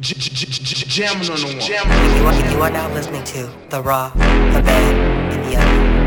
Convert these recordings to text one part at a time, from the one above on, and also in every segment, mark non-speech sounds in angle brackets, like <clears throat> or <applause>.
Jamming on the one. You are, you are now listening to The Raw, The Bad, and The Ugly.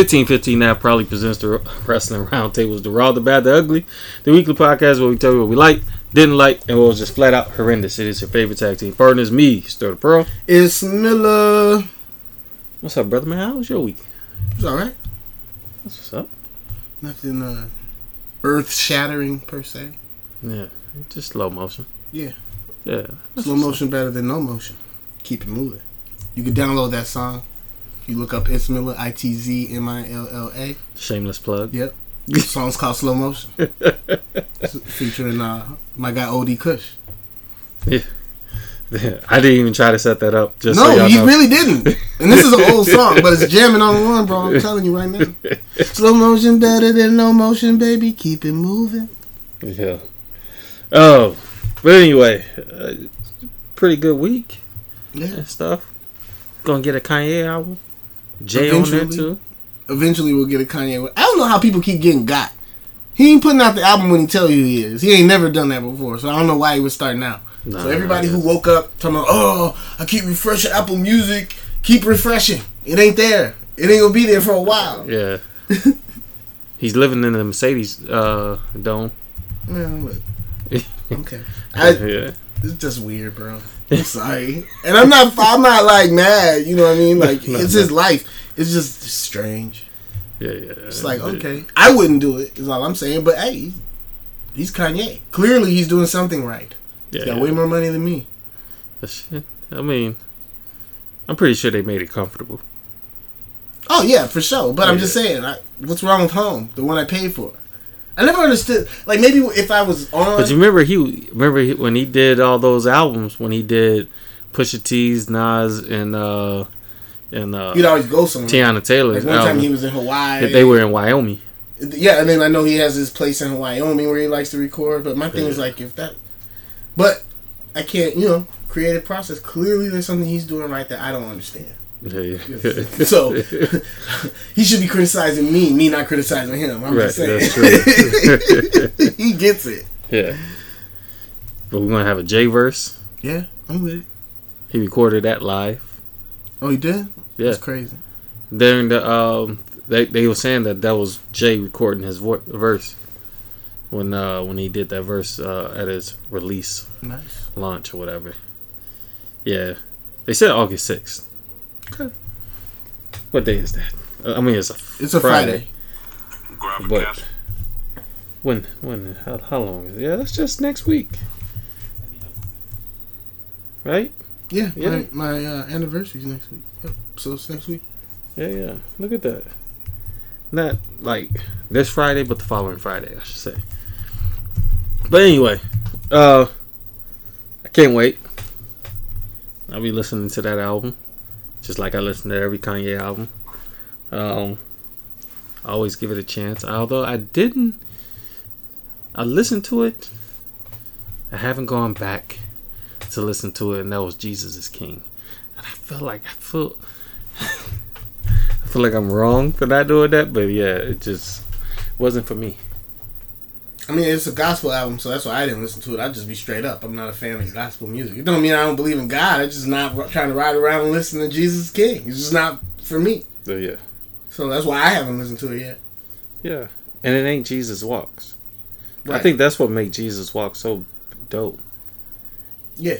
Fifteen fifteen now probably presents the wrestling roundtables, the raw, the bad, the ugly, the weekly podcast where we tell you what we like, didn't like, and what was just flat out horrendous. It is your favorite tag team partners, me, Sterldapearl. It's Miller. What's up, brother man? How was your week? It's all right. That's what's up. Nothing uh, earth shattering per se. Yeah, just slow motion. Yeah. Yeah, Slow motion better than no motion. Keep it moving. You can download that song. You look up ItzMilla, I T Z M I L L A. shameless plug. Yep. The song's called Slow Motion. Featuring uh, my guy OD Kush. Yeah. I didn't even try to set that up. Just no, so he know. really didn't. And this is an old <laughs> song, but it's jamming on the one, bro. I'm telling you right now. Slow motion better than no motion, baby. Keep it moving. Yeah. Oh, but anyway, uh, pretty good week Yeah. and stuff. Gonna get a Kanye album. Jay on there Eventually. too. eventually we'll get a Kanye. I don't know how people keep getting got. He ain't putting out the album when he tell you he is. He ain't never done that before, so I don't know why he would start now. Nah, so everybody who woke up talking about, oh, I keep refreshing Apple Music, keep refreshing. It ain't there. It ain't gonna be there for a while. Yeah. <laughs> He's living in the Mercedes uh, dome. Look. <laughs> Okay, I, yeah. It's just weird, bro. I'm sorry, and I'm not. I'm not like mad. You know what I mean? Like No, it's no. his life. It's just strange. Yeah, yeah. It's like okay, I wouldn't do it. Is all I'm saying. But hey, he's Kanye. Clearly, he's doing something right. Yeah, He's got yeah. way more money than me. I mean, I'm pretty sure they made it comfortable. Oh yeah, for sure. But I'm Yeah. just saying, I, what's wrong with Home, the one I paid for? I never understood. Like maybe if I was on, But you remember he remember he, when he did all those albums when he did Pusha T's, Nas, and uh and uh you'd always go somewhere. Teyana Taylor's Like one time he was in Hawaii. they were in Wyoming. Yeah, and then I know he has his place in Wyoming where he likes to record. But my thing is like if that, but I can't. You know, creative process. Clearly, there's something he's doing right that I don't understand. So <laughs> he should be criticizing me, me not criticizing him. I'm right, just saying. that's true. <laughs> he gets it. yeah. But we're gonna have a J verse. Yeah, I'm with it. He recorded that live. Oh, he did? Yeah. That's crazy. During the um, they they were saying that that was Jay recording his vo- verse when uh when he did that verse uh at his release Nice. launch or whatever. Yeah, they said August sixth. Okay. What day is that? Uh, I mean, it's a It's a Friday. But when when how, how long is it? Yeah, that's just next week, right? Yeah, Yeah. my, my uh, anniversary's next week. Yep. So it's next week. Yeah, yeah. Look at that. Not like this Friday, but the following Friday, I should say. But anyway, uh, I can't wait. I'll be listening to that album, just like I listen to every Kanye album. Um, I always give it a chance. Although I didn't, I listened to it. I haven't gone back to listen to it, and that was Jesus is King. And I feel like I feel. <laughs> I feel like I'm wrong for not doing that, but yeah, it just wasn't for me. I mean, it's a gospel album, so that's why I didn't listen to it. I'd just be straight up. I'm not a fan of gospel music. It don't mean I don't believe in God. I'm just not r- trying to ride around and listen to Jesus King. It's just not for me. So yeah, So that's why I haven't listened to it yet. yeah, and it ain't Jesus walks. I think that's what made Jesus walk so dope. Yeah.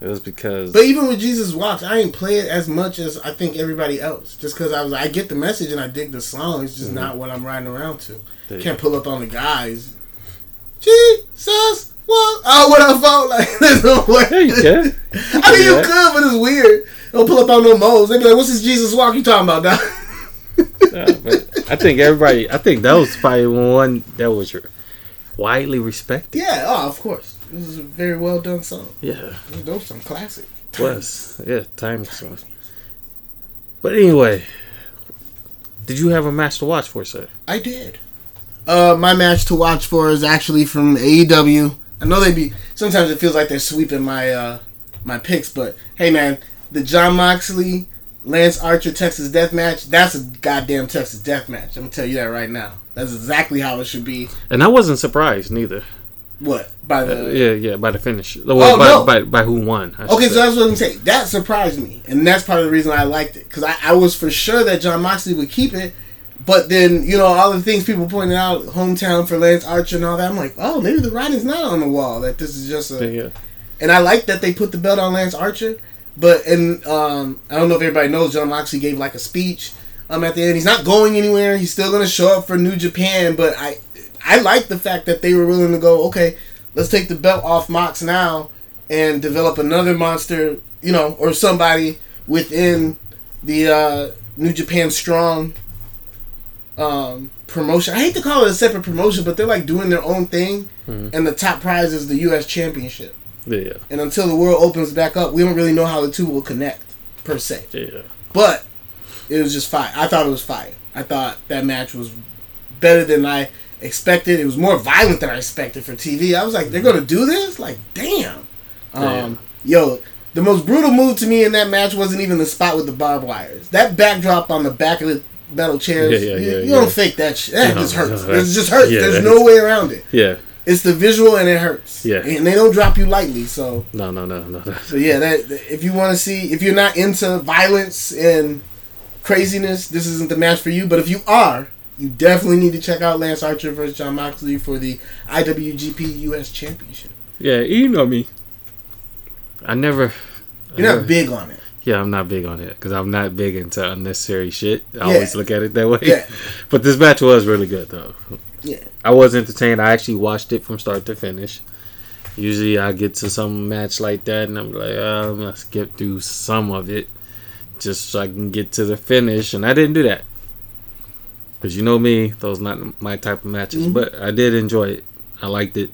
It was because But even with Jesus Walks, I didn't play it as much as I think everybody else. Just because I was, I get the message and I dig the song. It's just mm-hmm. not what I'm riding around to. Can't pull up on the guys. Jesus walk. Oh, what I felt like. <laughs> There's no way. yeah, you can. <laughs> I mean, you Yeah. could, but it's weird. Don't pull up on no moles. They be like, "What's this Jesus walk you talking about?" Yeah, <laughs> I think everybody. I think that was probably one that was widely respected. yeah. Oh, of course. This is a very well done song. Yeah, Those dope classic. was yeah, times. But anyway, did you have a match to watch for, sir? I did. Uh, my match to watch for is actually from AEW. I know they be sometimes it feels like they're sweeping my uh my picks, but hey man, the Jon Moxley Lance Archer Texas Death Match, that's a goddamn Texas Death Match. I'm gonna tell you that right now. That's exactly how it should be. And I wasn't surprised neither. What by Uh, the yeah, yeah, by the finish. Well, Oh, by, no. by, by who won? I Okay, so that's what I'm saying. That surprised me, and that's part of the reason I liked it because I, I was for sure that Jon Moxley would keep it, but then you know all the things people pointed out, hometown for Lance Archer and all that. I'm like, oh, maybe the writing's not on the wall. That this is just a, yeah, and I like that they put the belt on Lance Archer, but and um, I don't know if everybody knows Jon Moxley gave like a speech um at the end. He's not going anywhere. He's still gonna show up for New Japan, but I I like the fact that they were willing to go. Okay, let's take the belt off Mox now and develop another monster, you know, or somebody within the uh, New Japan Strong um, promotion. I hate to call it a separate promotion, but they're like doing their own thing, Mhm. and the top prize is the U.S. Championship. yeah, yeah, And until the world opens back up, we don't really know how the two will connect per se. yeah. But it was just fire. I thought it was fire. I thought that match was better than I expected. It was more violent than I expected for TV. I was like, they're gonna do this? Like, damn. Um, yo, the most brutal move to me in that match wasn't even the spot with the barbed wires. That backdrop on the back of the metal chairs. Yeah, yeah, you, yeah, you yeah. don't fake that shit. That No, just hurts. <laughs> no, it just hurts. yeah, There's no way around it. Yeah. It's the visual and it hurts. Yeah. And they don't drop you lightly, so No, no, no, no. no. <laughs> so yeah, that if you want to see, if you're not into violence and craziness, this isn't the match for you. But if you are, you definitely need to check out Lance Archer versus Jon Moxley for the IWGP US Championship. Yeah, you know me. I never. You're never- not big on it. Yeah, I'm not big on it because I'm not big into unnecessary shit. I Yeah. always look at it that way. Yeah. <laughs> But this match was really good though. Yeah. I was entertained. I actually watched it from start to finish. Usually I get to some match like that and I'm like, oh, I'm gonna skip through some of it just so I can get to the finish, and I didn't do that. Cause you know me, those not my type of matches. Mhm. But I did enjoy it. I liked it.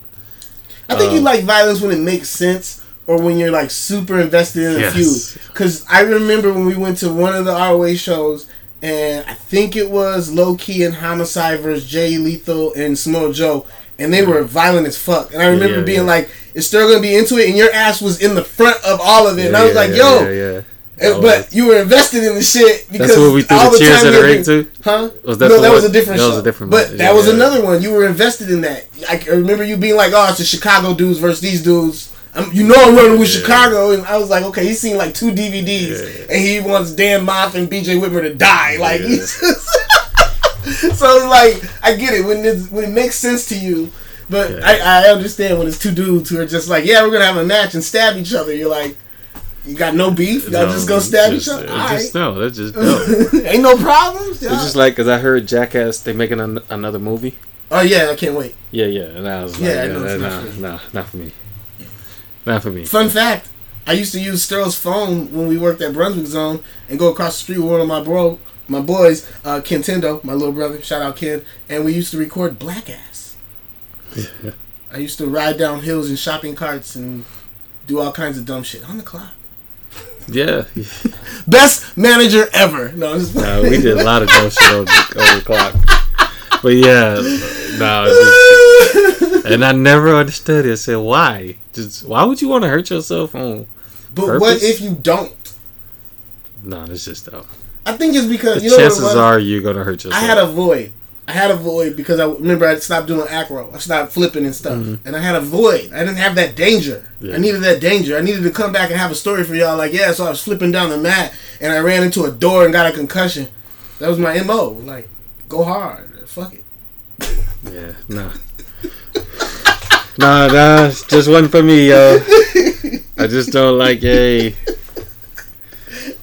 I think you Um, like violence when it makes sense or when you're like super invested in a Yes. feud. Because I remember when we went to one of the ROH shows, and I think it was Low Ki and Homicide versus Jay Lethal and Samoa Joe, and they were violent as fuck. And I remember yeah, being yeah. like, "It's still gonna be into it," and your ass was in the front of all of it, and I was Yeah, like, yeah, "Yo." yeah, yeah. But was- you were invested in the shit because That's where we threw all the cheers time at the ring too. Huh? Was that no, that was a different that show. was a different but that was yeah. another one. You were invested in that. I remember you being like, "Oh, it's the Chicago dudes versus these dudes." I'm, you know I'm running with Yeah. Chicago, and I was like, "Okay." He's seen like two DVDs, Yeah. and he wants Dan Maff and BJ Whitmer to die. Like, Yeah. <laughs> he's just <laughs> so it's like I get it when it when it makes sense to you. But Yeah. I, I understand when it's two dudes who are just like, yeah, we're gonna have a match and stab each other. You're like, you got no beef, y'all No, just go stab just- each other. it's All just- right. No, that's just dope. Ain't no problems. It's just like because I heard Jackass they making an, another movie. oh yeah, I can't wait. Yeah, yeah, and I was like, Yeah, I yeah, know it's nah, not for you. nah, not for me. Not for me. Fun fact: I used to use Sterl's phone when we worked at Brunswick Zone and go across the street with one of my bro, my boys, uh, Kentendo, my little brother. Shout out Ken, and we used to record Black Ass. <laughs> I used to ride down hills in shopping carts and do all kinds of dumb shit on the clock. Yeah, <laughs> Best manager ever. No, nah, we did a lot of dumb shit on the, on the clock. But yeah, no, just, <laughs> and I never understood it. I said, why? Just why would you want to hurt yourself on? But what if you don't? No, that's just though. I think it's because The you know what chances are you're gonna hurt yourself. I had a void. I had a void because I remember I stopped doing acro. I stopped flipping and stuff, and I had a void. I didn't have that danger. Mm-hmm. Yeah. I needed that danger. I needed to come back and have a story for y'all. Like, yeah, so I was flipping down the mat and I ran into a door and got a concussion. That was my mo. Like, go hard. Fuck it. Yeah, nah. Nah, nah, just one for me, yo. I just don't like a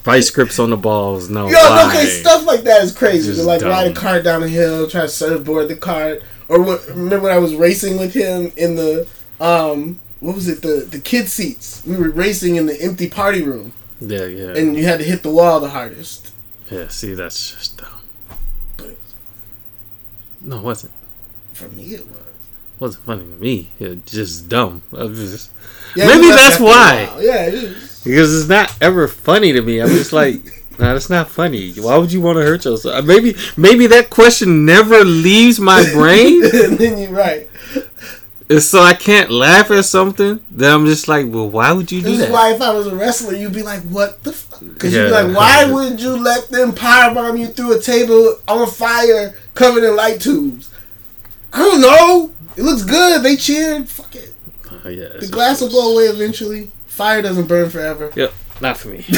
vice grips on the balls. No, Yo, why? okay, stuff like that is crazy. To, like ride a dumb. cart down a hill, try to surfboard the cart, or what? Remember when I was racing with him in the um, what was it? The the kid seats. We were racing in the empty party room, Yeah, yeah, and you had to hit the wall the hardest. yeah. See, that's just dumb. But No, it wasn't. for me, it was. Wasn't funny to me. It was just dumb. Just- Yeah, Maybe that's why. Yeah, it is. because it's not ever funny to me. I'm just like, <laughs> nah, that's not funny. Why would you want to hurt yourself? Maybe, maybe that question never leaves my <laughs> brain. and <laughs> then you're right. It's so I can't laugh at something. Then I'm just like, well, why would you do This is why if I was a wrestler, you'd be like, "What the fuck?" Because you'd be like, "Why would you let them powerbomb you through a table on fire covered in light tubes?" I don't know. It looks good. They cheered. Fuck it. Oh, yeah, The glass will go away eventually. Fire doesn't burn forever. Yep, not for me. <laughs> <laughs>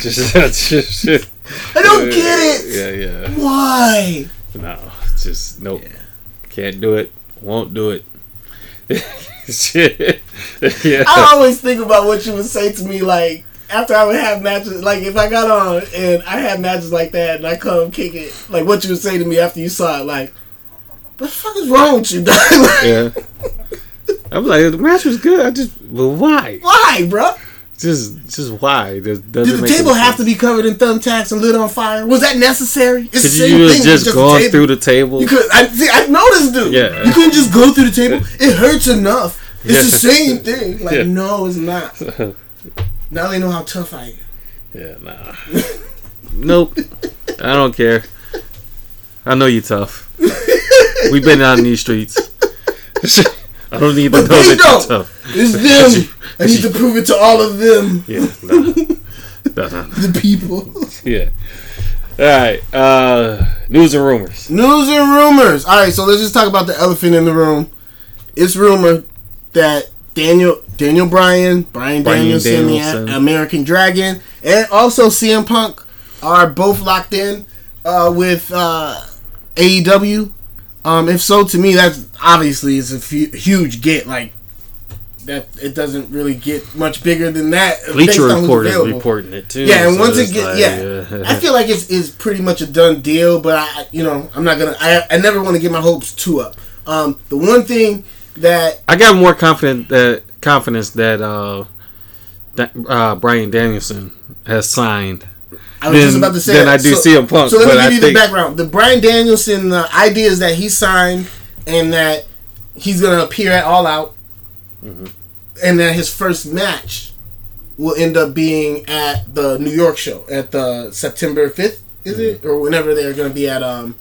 just, just, just, I don't get it. Yeah, yeah. Why? No, just nope. Can't do it. Won't do it. <laughs> Shit. yeah. I always think about what you would say to me, like after I would have matches. Like if I got on and I had matches like that, and I come kick it, like what you would say to me after you saw it, like, "What the fuck is wrong with you, dog? <laughs> Yeah. I'm like the match was good. I just, but why? Why, bro? Just, just why? Does, Did the table have to be covered in thumbtacks and lit on fire? Was that necessary? It's Could the you have thing, just a gone through the table? You could. I see. I know this dude. Yeah. You couldn't just go through the table. It hurts enough. It's the same thing. Like Yeah. no, it's not. <laughs> Now they know how tough I am. yeah, nah. nope. I don't care. I know you're tough. <laughs> We've been out in these streets. I don't need to But know they that don't. you're tough. It's them. <laughs> I need to prove it to all of them, Yeah, nah. Nah, nah. the people. Yeah. All right. Uh, news and rumors. News and rumors. All right, so let's just talk about the elephant in the room. It's rumored that Daniel Daniel Bryan, Brian Bryan Danielson, Danielson. the American Dragon, and also CM Punk are both locked in uh, with uh, AEW. Um, if so, to me, that's obviously is a huge get. Like that, it doesn't really get much bigger than that. Bleacher Report is reporting it too. Yeah, and so once it it's get like, yeah, uh, I feel like it's is pretty much a done deal. But I, you know, I'm not gonna. I, I never want to get my hopes too up. Um, the one thing that I got more confident that confidence that uh that uh Bryan Danielson has signed. I was Then- just about to say, then that. I do CM Punk, So let me give I you think- the background. The Bryan Danielson uh, idea is that he signed and that he's gonna appear at All Out, Mm-hmm. and that his first match will end up being at the New York show at the September fifth. Is it Mm-hmm. or whenever they're gonna be at um.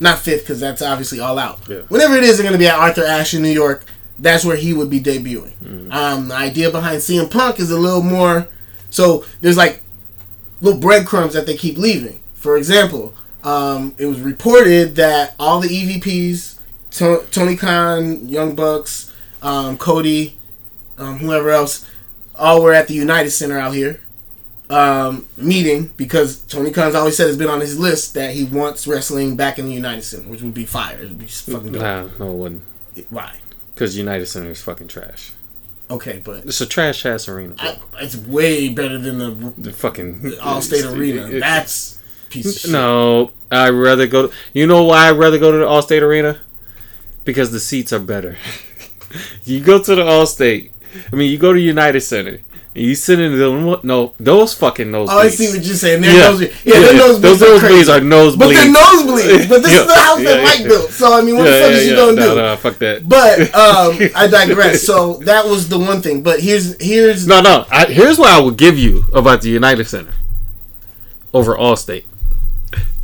Not fifth because that's obviously all out. Yeah. Whenever it is, they're going to be at Arthur Ashe in New York. That's where he would be debuting. Mm-hmm. Um, the idea behind CM Punk is a little more. So there's like little breadcrumbs that they keep leaving. For example, um, it was reported that all the EVPs, To- Tony Khan, Young Bucks, um, Cody, um, whoever else, all were at the United Center out here um, meeting because Tony Khan's always said it's been on his list that he wants wrestling back in the United Center, which would be fire. It would be fucking dope. Nah, no, it wasn't. Why? Because United Center is fucking trash. Okay, but It's a trash ass arena. I, it's way better than the the fucking Allstate Arena. it- That's piece of shit. No, I'd rather go. To, you know why I'd rather go to the Allstate Arena? Because the seats are better. <laughs> you go to the Allstate. I mean, you go to United Center. You sit in the no those fucking nosebleeds. Oh, I see what you're saying. They're Yeah. nosebleeds. Yeah, they're nosebleeds. Those are nosebleeds are nosebleeds. But they're nosebleeds. <laughs> But this Yeah. is the house that Yeah, Mike yeah. built. So I mean, what yeah, the fuck yeah, is you gonna no, do? No, fuck that. But um, <laughs> I digress. So that was the one thing. But here's here's no, no. I, here's what I would give you about the United Center over Allstate: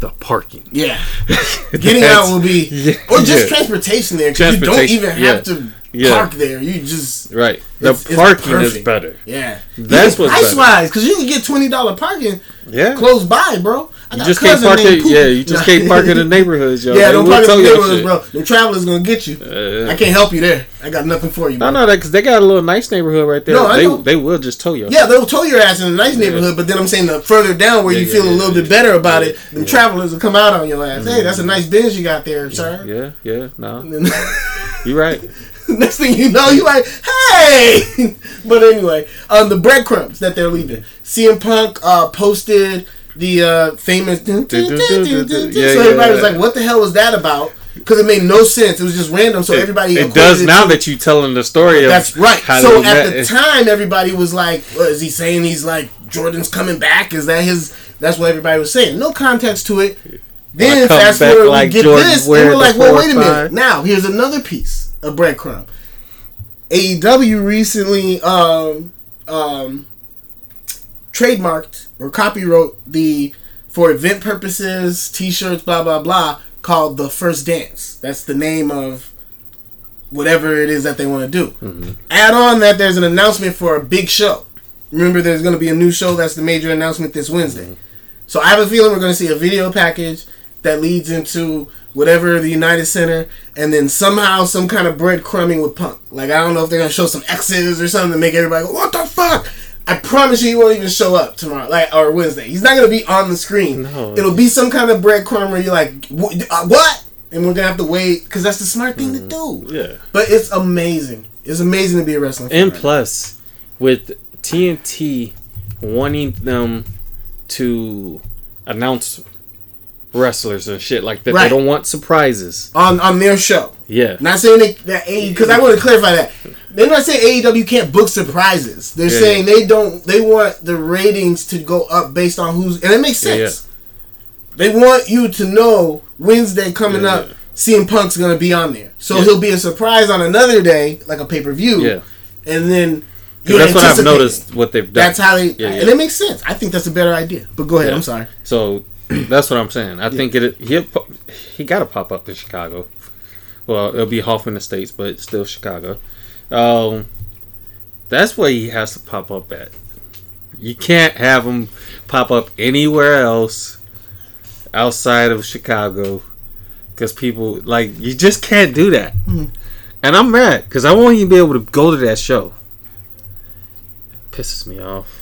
the parking. yeah, <laughs> getting out will be yeah, or just yeah. transportation there. 'cause you don't even have yeah. to Yeah. park there. You just Right. The It's- it's parking is better. yeah. That's what's price better. wise because you can get twenty dollar parking Yeah. close by, bro. I You just can't park it. Yeah, you just can't park in the <laughs> neighborhoods, yo. Yeah, They don't park in the neighborhoods, bro. The travelers gonna get you. Uh, I can't help you there. I got nothing for you. Bro. no, because they got a little nice neighborhood right there. No, I they know. they will just tow you. Yeah, they'll tow your ass in a nice neighborhood, but then I'm saying the further down where Yeah, you yeah, feel a little yeah. bit better about Yeah, it, the yeah. travelers will come out on your ass. Hey, that's a nice Benz you got there, sir. yeah, yeah. No, And then- <laughs> you right. <laughs> Next thing you know, you like, hey. <laughs> but anyway, um, the breadcrumbs that they're leaving. CM Punk uh, posted the uh, famous. <laughs> so everybody was like, "What the hell was that about?" Because it made no sense. It was just random. So everybody. It, it does now that you're telling the story. Of that's right. So at the time, everybody was like, "What is he saying? He's like Jordan's coming back? Is that his?" That's what everybody was saying. No context to it. Then fast forward, like we get Jordan this, and we're like, "Well, wait a minute." Now here's another piece of breadcrumb. AEW recently um, um, trademarked or copywrote the for event purposes, T-shirts, blah blah blah, called the First Dance. That's the name of whatever it is that they want to do. Mm-hmm. Add on that there's an announcement for a big show. Remember, there's going to be a new show. That's the major announcement this Wednesday. Mm-hmm. So I have a feeling we're going to see a video package that leads into whatever the United Center, and then somehow some kind of breadcrumbing with Punk. Like I don't know if they're gonna show some X's or something to make everybody go, "What the fuck." I promise you, he won't even show up tomorrow, like or Wednesday. He's not gonna be on the screen. No. It'll be some kind of breadcrumb where you're like, uh, "What?" And we're gonna have to wait because that's the smart thing mm, to do. Yeah. But it's amazing. It's amazing to be a wrestling. Fan. And right plus, now. with TNT wanting them to announce wrestlers and shit like that. Right. They don't want surprises on on their show. Yeah, not saying they, that because I want to clarify that they're not saying AEW can't book surprises. They're yeah. saying they don't. They want the ratings to go up based on who's and it makes sense. Yeah, they want you to know Wednesday coming up. CM Punk's gonna be on there, so he'll be a surprise on another day, like a pay per view. Yeah, and then that's what I've noticed. What they've done. That's how they, yeah and it makes sense. I think that's a better idea. But go ahead. I'm sorry. So <clears throat> That's what I'm saying. I yeah. think it he he got to pop up in Chicago. Well, it'll be half in the states, but still Chicago. Um, that's where he has to pop up at. You can't have him pop up anywhere else outside of Chicago because people like you just can't do that. Mm-hmm. And I'm mad because I won't even be able to go to that show. It pisses me off.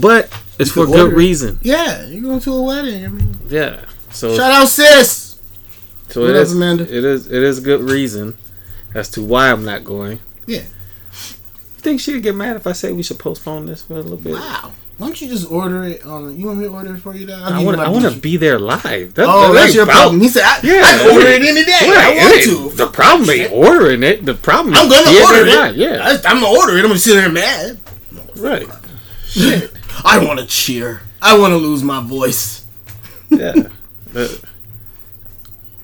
But it's for good reason. Yeah, you're going to a wedding. I mean, yeah. So shout out, sis. So what it is, Amanda? It is. It is good reason as to why I'm not going. Yeah. You think she'd get mad if I say we should postpone this for a little bit? Wow. Why don't you just order it on? You want me to order it for you? Now? I want. I want to be there live. That, oh, that that's your problem. He said, I, "Yeah, I order it any day. Right. I want to." The problem ain't ordering it. The problem. I'm gonna order it. Live. Yeah, I, am gonna order it. I'm gonna sit there mad. Right. Shit. I want to cheer. I want to lose my voice. yeah. <laughs>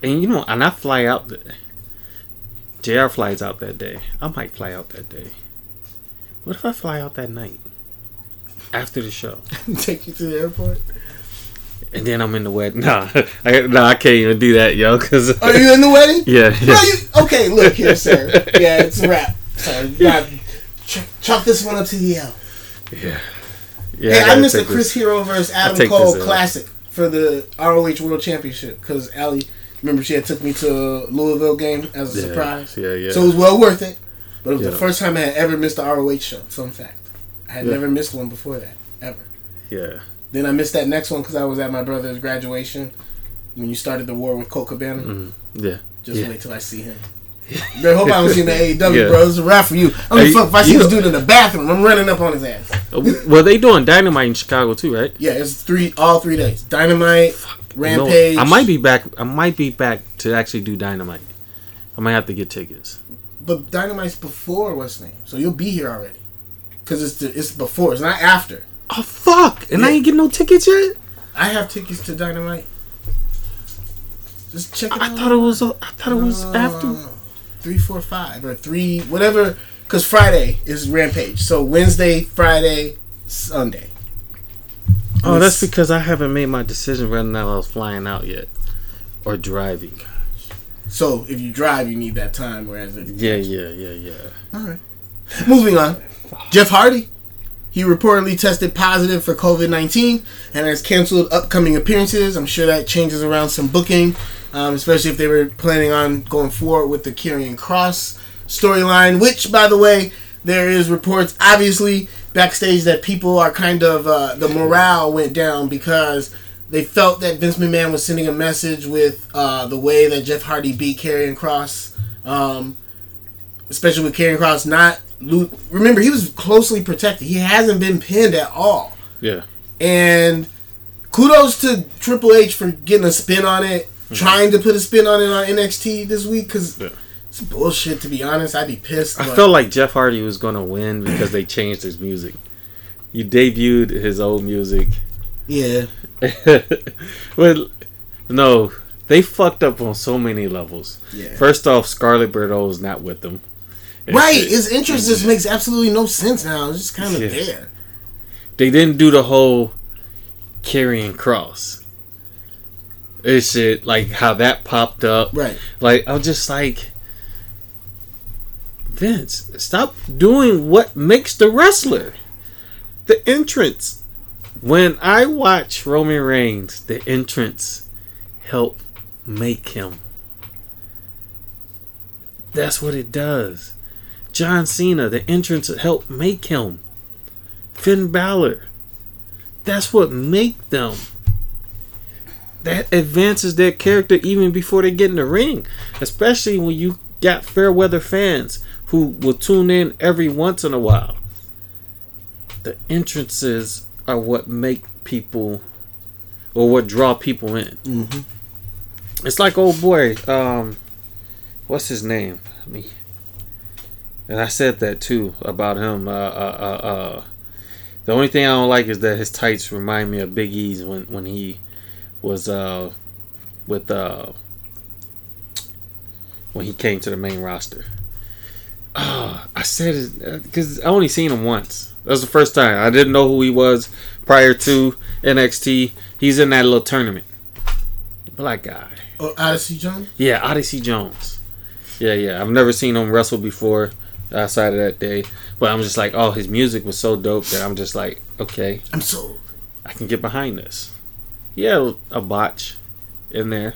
and you know, and I fly out. The, JR flies out that day. I might fly out that day. What if I fly out that night after the show? <laughs> Take you to the airport. And then I'm in the wedding. <laughs> Nah, I, nah, I can't even do that, yo. Cause are you in the wedding? Yeah. yeah. you, okay, look here, sir. Yeah, it's a wrap. So you got ch- chalk this one up to the L. Yeah. Yeah, hey, I, I missed the Chris this. Hero versus Adam Cole Classic for the ROH World Championship because Allie, remember she had took me to a Louisville game as a yeah, surprise. Yeah, yeah. So it was well worth it. But it was yeah. the first time I had ever missed the ROH show. Fun fact, I had yeah. never missed one before that ever. Yeah. Then I missed that next one because I was at my brother's graduation when you started the war with Colt Cabana. Mm-hmm. Yeah. Just wait till I see him. Bro, hope I don't see the <laughs> AEW, yeah. bro. It's a rap for you. I mean, hey, fuck, if I see this dude in the bathroom, I'm running up on his ass. well, they doing Dynamite in Chicago too, right? Yeah, it's three, all three days. Dynamite, fuck. Rampage. No, I might be back. I might be back to actually do Dynamite. I might have to get tickets. But Dynamite's before what's name, so you'll be here already. Cause it's the, it's before, it's not after. Oh fuck! And yeah. I ain't getting no tickets yet. I have tickets to Dynamite. Just check it I out. thought it was. I thought it was uh, after three, four, five, or three, whatever. Because Friday is Rampage, so Wednesday, Friday, Sunday. Oh, that's because I haven't made my decision whether or not I was flying out yet or driving. So if you drive, you need that time. Whereas if yeah, yeah, yeah, yeah. All right. Moving on. Jeff Hardy. He reportedly tested positive for COVID 19 and has canceled upcoming appearances. I'm sure that changes around some booking um, especially if they were planning on going forward with the Karrion Kross storyline. Which, by the way, there is reports obviously backstage that people are kind of uh, the morale went down because they felt that Vince McMahon was sending a message with uh, the way that Jeff Hardy beat Karrion Kross. Um, especially with Karrion Kross not. Lo- Remember, he was closely protected. He hasn't been pinned at all. Yeah. And kudos to Triple H for getting a spin on it, mm-hmm. trying to put a spin on it on NXT this week because Yeah. it's bullshit. To be honest, I'd be pissed. I felt like Jeff Hardy was gonna win because they changed his music. You debuted his old music. yeah, <laughs> well, no, they fucked up on so many levels. yeah. First off, Scarlett Bordeaux is not with them. Right, his interest just makes absolutely no sense now. It's just kind of Yeah. there. They didn't do the whole Karrion Kross. It's shit like how that popped up. Right. Like I'm just like Vince, stop doing what makes the wrestler. The entrance. When I watch Roman Reigns, the entrance help make him. That's what it does. John Cena, the entrance helped make him. Finn Balor. That's what make them. That advances their character even before they get in the ring. Especially when you got fair weather fans who will tune in every once in a while. The entrances are what make people or what draw people in. Mhm. It's like old boy, um what's his name? I mean and I said that too about him. Uh, uh, uh, uh, the only thing I don't like is that his tights remind me of Big E's when when he was uh, with uh, when he came to the main roster. Uh, I said it because I only seen him once. That was the first time. I didn't know who he was prior to NXT. He's in that little tournament. Black guy. Oh, Odyssey Jones. Yeah, Odyssey Jones. Yeah, yeah. I've never seen him wrestle before outside of that day. But I'm just like, oh, his music was so dope that I'm just like, okay, I'm sold. I can get behind this. Yeah, a botch in there.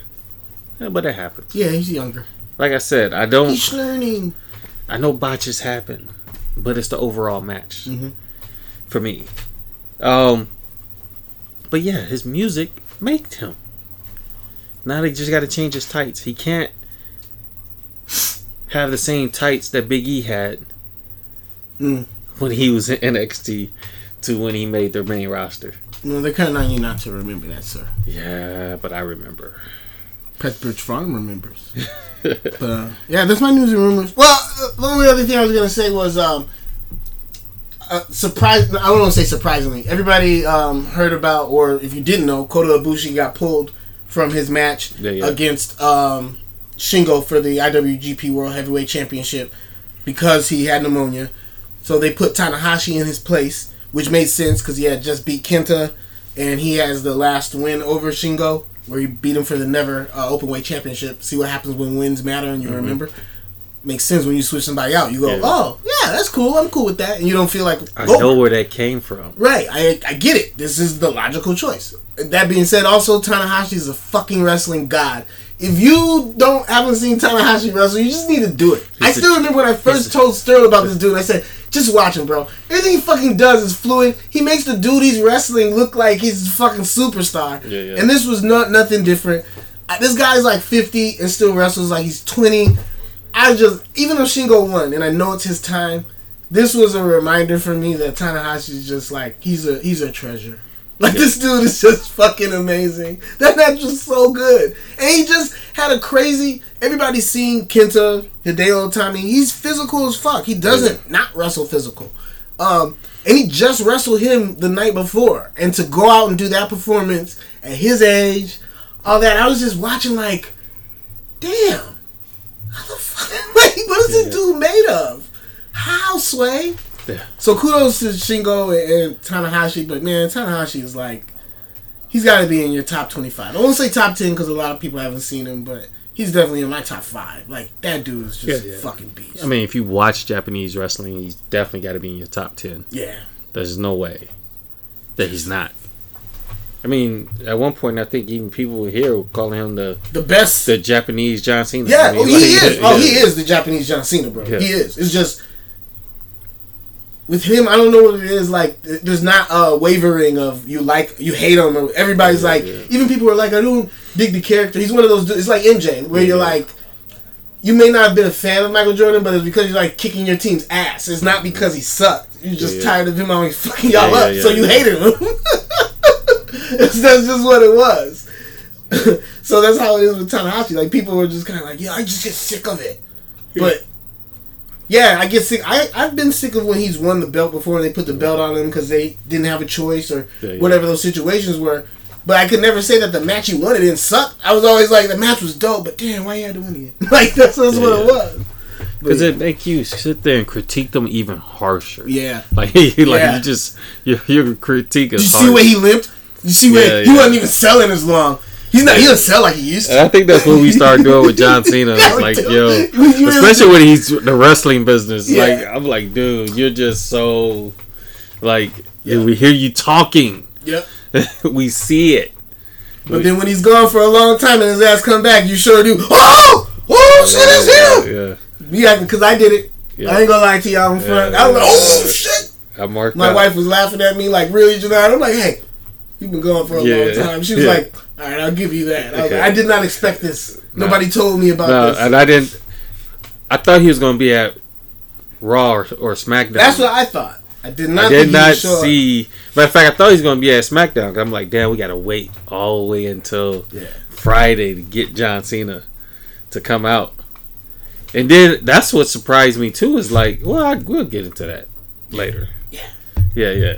Yeah, but it happens. Yeah, he's younger. Like I said, I don't He's learning. I know botches happen, but it's the overall match Mhm. for me. Um but yeah, his music made him. Now they just got to change his tights. He can't have the same tights that Big E had Mm. when he was in NXT to when he made their main roster. No, they're counting on you not to remember that, sir. Yeah, but I remember. Petsbridge Farm remembers. <laughs> but uh, yeah, that's my news and rumors. Well, the only other thing I was gonna say was um, uh, surprise. I don't want to say surprisingly. Everybody um, heard about, or if you didn't know, Kota Ibushi got pulled from his match Yeah, yeah. against um, Shingo for the IWGP World Heavyweight Championship because he had pneumonia. So they put Tanahashi in his place, which made sense because he had just beat Kenta, and he has the last win over Shingo, where he beat him for the never uh, openweight championship. See what happens when wins matter, and you remember. Makes sense when you switch somebody out. You go. Yeah. oh yeah, that's cool. I'm cool with that, and you don't feel like I "Oh, know where that came from. Right, I I get it. This is the logical choice. That being said, also Tanahashi is a fucking wrestling god. If you don't haven't seen Tanahashi wrestle, you just need to do it. I He's a- still remember when I first told Sterling about this dude. I said, just watch him, bro. Everything he fucking does is fluid. He makes the dude he's wrestling look like he's a fucking superstar. Yeah, yeah. And this was not nothing different. This guy's like 50 and still wrestles like he's 20. I just, even though Shingo won, and I know it's his time, this was a reminder for me that Tanahashi is just like he's a he's a treasure. <laughs> Like this dude is just fucking amazing. That match was so good, and he just had a crazy. Everybody's seen Kenta Hideo Itami. He's physical as fuck. He doesn't not wrestle physical, um, and he just wrestled him the night before. And to go out and do that performance at his age, all that, I was just watching like, damn, how the fuck? <laughs> Like, what is this dude made of? How Sway? Yeah. So kudos to Shingo and, and Tanahashi, but man, Tanahashi is like, he's got to be in your top twenty-five. I won't say top ten because a lot of people haven't seen him, but he's definitely in my top five. Like that dude is just Yeah, yeah. fucking beast. I mean, if you watch Japanese wrestling, he's definitely got to be in your top 10. yeah, There's no way that he's not. I mean, at one point, I think even people here were calling him the the best. the Japanese John Cena. yeah, I mean, oh, he like, is. Oh, he is the Japanese John Cena, bro. Yeah. He is. It's just. With him, I don't know what it is. Like, there's not a wavering of you like you hate him. Or everybody's Yeah, like, even people are like, I don't dig the character. He's one of those. It's like MJ, where you're like, you may not have been a fan of Michael Jordan, but it's because you're like kicking your team's ass. It's not because he sucked. You're just tired of him always <laughs> fucking y'all up, so you hated him. <laughs> It's- that's just what it was. <laughs> so that's how it is with Tanahashi. Like people were just kind of like, yeah, I just get sick of it. But yeah, I get sick. I I've been sick of when he's won the belt before and they put the belt on him because they didn't have a choice or Yeah, yeah. whatever those situations were. But I could never say that the match he won it didn't suck. I was always like, the match was dope, but damn, why you had to win it? <laughs> like that's, that's what it was. Because yeah. it make you sit there and critique them even harsher. Yeah. <laughs> Like, like Yeah. you just your your critique is. Did you see harsh. where he limped? You see where Yeah, he yeah. wasn't even selling as long. He's not. He doesn't sell like he used to. And I think that's what we started doing <laughs> with John Cena. It's like, yo, <laughs> especially when he's the wrestling business. Yeah. Like, I'm like, dude, you're just so like. Yeah. We hear you talking. Yep. <laughs> we see it. But then when he's gone for a long time and his ass come back, you sure do. Oh, oh shit, it's him. Yeah. Yeah, because I did it. Yeah. I ain't gonna lie to y'all in front. Yeah. I was like, oh shit. I marked My out. wife was laughing at me like, really, Janelle? I'm like, hey, you've been gone for a Yeah. long time. She was Yeah. like, all right, I'll give you that. I, was like, I did not expect this. No. Nobody told me about No, this. and I didn't. I thought he was going to be at Raw or, or SmackDown. That's what I thought. I did not. I did not see. Matter of fact, I thought he was going to be at SmackDown. I'm like, damn, we got to wait all the way until Yeah. Friday to get John Cena to come out. And then that's what surprised me too. Is like, well, I, we'll get into that later. Yeah. yeah, yeah.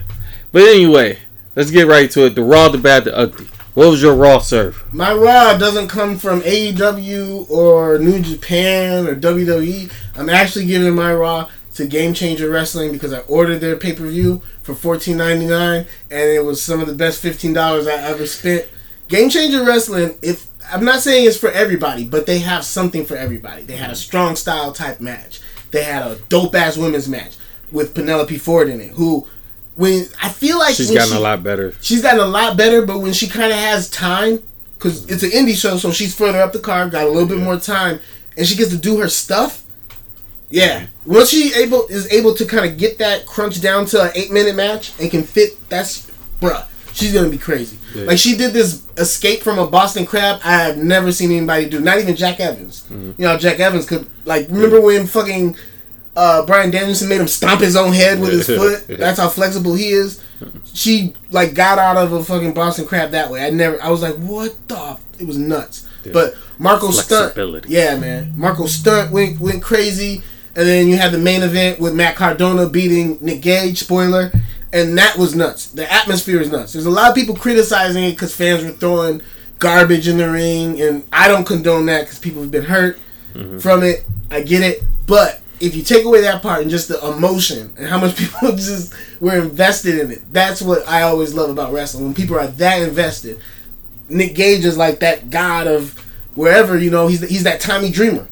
But anyway, let's get right to it. The Raw, the Bad, the Ugly. What was your Raw serve? My Raw doesn't come from AEW or New Japan or WWE. I'm actually giving my Raw to Game Changer Wrestling because I ordered their pay per view for $14.99 and it was some of the best $15 I ever spent. Game Changer Wrestling, if I'm not saying it's for everybody, but they have something for everybody. They had a strong style type match. They had a dope ass women's match with Penelope Ford in it, who when I feel like She's gotten she- a lot better. she's gotten a lot better, but when she kind of has time, because it's an indie show, so she's further up the card, got a little bit more time, and she gets to do her stuff. Yeah, once she able is able to kind of get that crunch down to an eight minute match and can fit, that's bruh, she's gonna be crazy. Yeah. Like she did this escape from a Boston crab. I have never seen anybody do. Not even Jack Evans. Mm-hmm. You know, Jack Evans could like remember when fucking uh, Bryan Danielson made him stomp his own head with his foot. <laughs> That's how flexible he is. She like got out of a fucking Boston crab that way. I never. I was like, what the? f-" It was nuts. Yeah. But Marco Stunt, yeah, man. Marco Stunt went went crazy, and then you had the main event with Matt Cardona beating Nick Gage. Spoiler. And that was nuts. The atmosphere is nuts. There's a lot of people criticizing it because fans were throwing garbage in the ring, and I don't condone that because people have been hurt from it. I get it, but if you take away that part and just the emotion and how much <laughs> people just were invested in it, that's what I always love about wrestling. When people are that invested, Nick Gage is like that god of wherever you know. He's he's that Tommy Dreamer,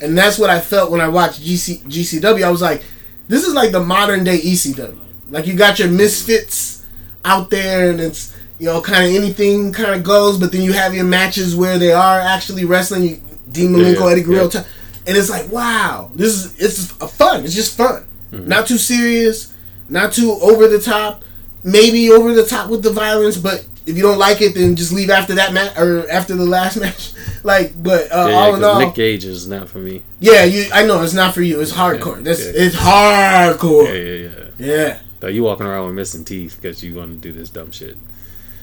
and that's what I felt when I watched GC, GCW. I was like, this is like the modern day ECW. Like you got your misfits out there, and it's you know kind of anything kind of goes. But then you have your matches where they are actually wrestling. You, Dean Malenko, Yeah, Eddie Guerrero, yeah. And it's like wow, this is it's a fun. It's just fun, Mm-hmm. not too serious, not too over the top. Maybe over the top with the violence, but if you don't like it, then just leave after that match or after the last <laughs> match. like, but uh, Yeah, all in 'cause all, Nick Gage is not for me. yeah, you. I know it's not for you. It's hardcore. That's yeah. it's hardcore. Yeah, yeah, yeah. Yeah. Though you walking around with missing teeth because you want to do this dumb shit.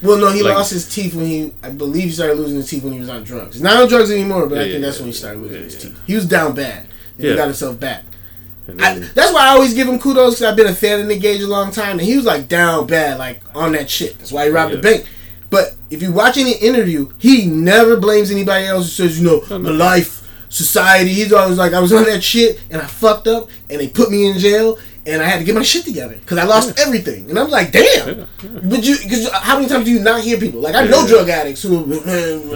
Well, no, he Like- lost his teeth when he. I believe he started losing his teeth when he was on drugs. He's not on drugs anymore, but I think yeah, that's when he started losing yeah, his yeah. teeth. He was down bad. And Yeah. He got himself back. I, that's why I always give him kudos because I've been a fan of Nick Gage a long time, and he was like down bad, like on that shit. That's why he robbed Yeah. the bank. But if you watch any interview, he never blames anybody else. He says, you know, my life, society. He's always like, I was on that shit, and I fucked up, and they put me in jail, and I had to get my shit together because I lost everything. And I'm like, damn. Yeah, yeah. But you, because how many times do you not hear people? Like I know Yeah. drug addicts who, man,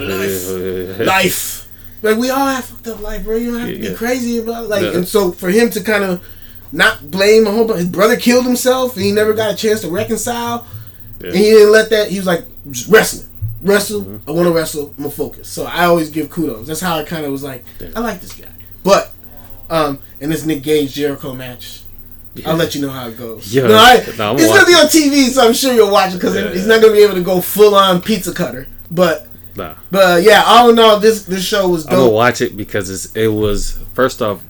life, life. Like we all have fucked up life, bro. You don't have to Yeah. be crazy about it. Like, Yeah. and so for him to kind of not blame a whole bunch, his brother killed himself, and he never got a chance to reconcile, Yeah. and he didn't let that. He was like, wrestling, wrestle. Mm-hmm. I want to wrestle. I'm gonna focus. So I always give kudos. That's how I kind of was like, Yeah. I like this guy. But, um, in this Nick Gage Jericho match. I'll let you know how it goes. Yeah. no, I, No, it's gonna be on TV, so I'm sure you'll watch it because Yeah, he's yeah. not gonna be able to go full on pizza cutter. But Nah. But yeah, all in all, this this show was I'm gonna watch it because it's, it was first off,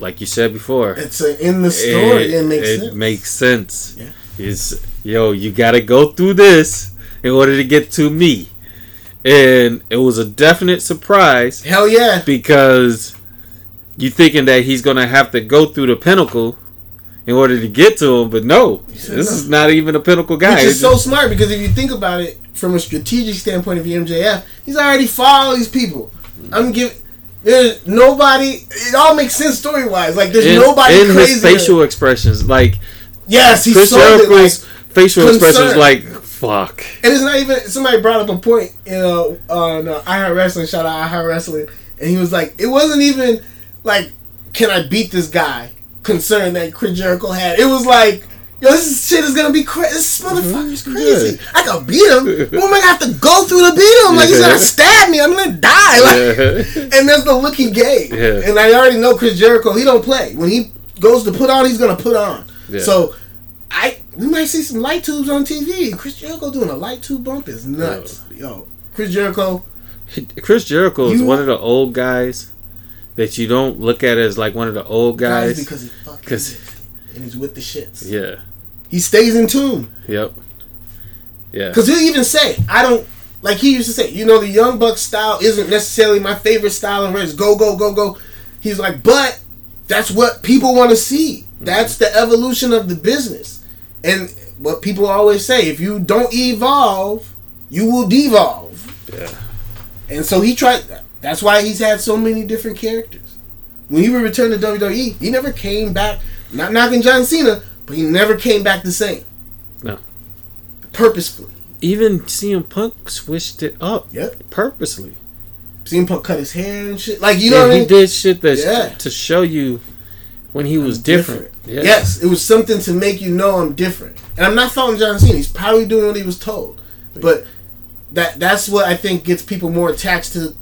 like you said before, It's uh, in the story. It, makes it sense. makes sense. Yeah. It's yo, you gotta go through this in order to get to me, and it was a definite surprise Hell yeah. because you thinking that he's gonna have to go through the pinnacle in order to get to him, but no, this is not even a pinnacle guy. Which is so smart because if you think about it from a strategic standpoint of MJF, he's already fought all these people. I'm giving. There's nobody. It all makes sense story wise. Like there's in, nobody in crazy. his facial expressions, like yes, he Chris sold. Like, facial concern. expressions, like fuck. and it's not even. Somebody brought up a point, you know, on uh, I Heart Wrestling. Shout out I Heart Wrestling, and he was like, it wasn't even like, can I beat this guy? Concern that Chris Jericho had. It was like. Yo, this shit is gonna be mhm. crazy. This motherfucker's crazy. I can beat him. what am I gonna have to go through to beat him? Like he's gonna stab me. I'm gonna die. Like, Yeah. and that's the look he gave. Yeah. And I already know Chris Jericho. He don't play. When he goes to put on, he's gonna put on. Yeah. So, I we might see some light tubes on TV. Chris Jericho doing a light tube bump is nuts. Yo, Chris Jericho. Chris Jericho is You- one of the old guys that you don't look at as like one of the old Guys, guys. because he fucking 'Cause- and he's with the shits. yeah. He stays in tune. Yep. Yeah. Because he'll even say, I don't, like he used to say, you know, the Young Buck style isn't necessarily my favorite style of wrestling. Go, go, go, go. He's like, but that's what people want to see. Mm-hmm. That's the evolution of the business. And what people always say, if you don't evolve, you will devolve. Yeah. And so he tried, that's why he's had so many different characters. When he would return to WWE, he never came back, not knocking John Cena, but he never came back the same. No. Purposefully. Even CM Punk switched it up Yep. purposely. CM Punk cut his hair and shit. Like you Yeah, know, what I he mean? did shit that Yeah. to show you when he was different. Yeah. Yes, it was something to make you know I'm different. And I'm not faulting John Cena. He's probably doing what he was told, but that that's what I think gets people more attached to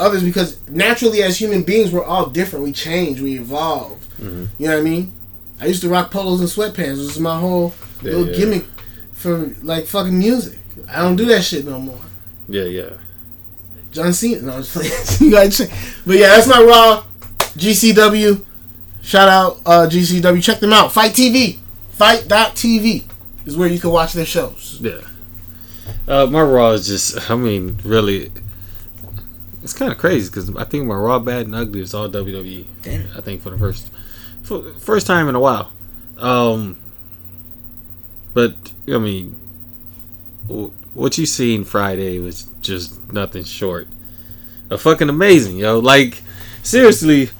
others because naturally, as human beings, we're all different. We change, we evolve. Mm-hmm. You know what I mean? I used to rock polos and sweatpants. This is my whole Yeah, little yeah. gimmick for like fucking music. I don't do that shit no more. Yeah, yeah. John Cena. No, I'm just playing. <laughs> You gotta check. But yeah, that's my Raw. GCW. Shout out uh, GCW. Check them out. FITE TV. FITE.tv is where you can watch their shows. Yeah. Uh, my Raw is just, I mean, really, it's kind of crazy because I think my Raw Bad and Ugly is all WWE. Damn. I think for the first, for, first time in a while. Um, but I mean, what you seen Friday was just nothing short of fucking amazing, yo. Like seriously,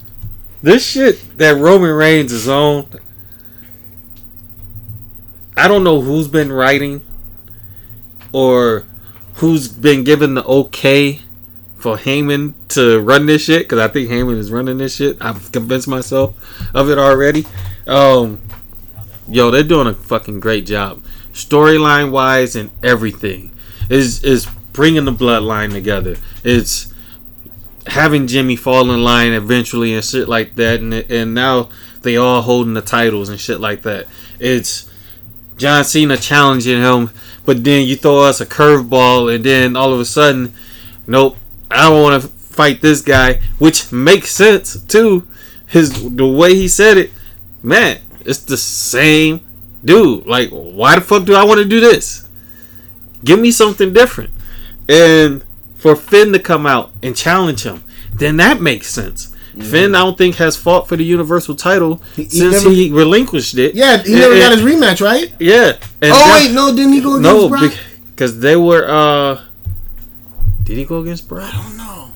this shit that Roman Reigns is on. I don't know who's been writing or who's been given the okay for Heyman to run this shit because I think Heyman is running this shit. I've convinced myself of it already. Um, yo, they're doing a fucking great job, storyline wise and everything. Is is bringing the bloodline together. It's having Jimmy fall in line eventually and shit like that, and and now they all holding the titles and shit like that. It's John Cena challenging him, but then you throw us a curveball, and then all of a sudden, nope, I don't want to fight this guy, which makes sense too. His the way he said it, man, it's the same dude. Like, why the fuck do I want to do this? Give me something different. And for Finn to come out and challenge him, then that makes sense. Finn, I don't think has fought for the Universal title He- he since never- he relinquished it. Yeah, he And- never got his rematch, right? yeah. And oh that- wait, no, didn't he go against no, Brock? because they were. uh Did he go against Brock? I don't know.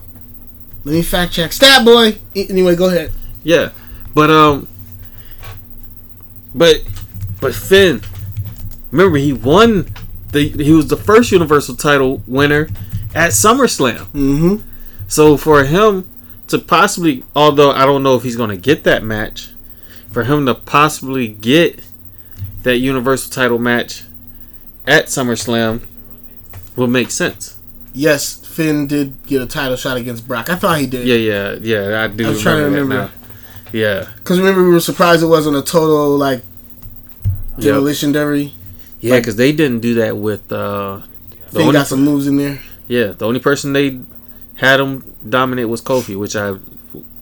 Let me fact check. Stat boy. Anyway, go ahead. Yeah, but um, but but Finn, remember he won the he was the first Universal title winner at SummerSlam. Mm-hmm. So for him to possibly, although I don't know if he's going to get that match, for him to possibly get that Universal title match at SummerSlam will make sense. Yes, Finn did get a title shot against Brock. I thought he did. Yeah, yeah, yeah. I do. I was trying to remember. Yeah, Because remember, we were surprised it wasn't a total like Yep. derby. yeah, because they didn't do that with uh, the Finn only got some moves in there. Yeah, the only person they had him dominate was Kofi, which I,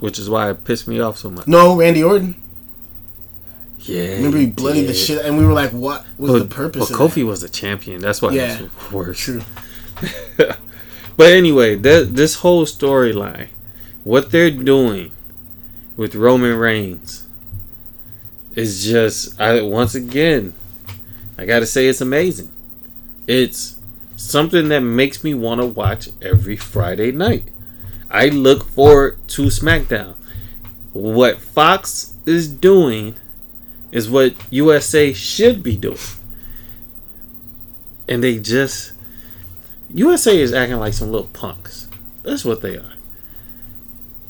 which is why it pissed me off so much. No, Randy Orton. Yeah, Remember he bloodied the shit, and we were like, "What was But, the purpose?" but of Kofi was the champion. That's why Yeah. it's worse. True. <laughs> But anyway, that this whole storyline, what they're doing with Roman Reigns, is just I once again, I gotta say it's amazing. It's something that makes me want to watch every Friday night. I look forward to SmackDown. What Fox is doing is what USA should be doing. And they just USA is acting like some little punks. That's what they are.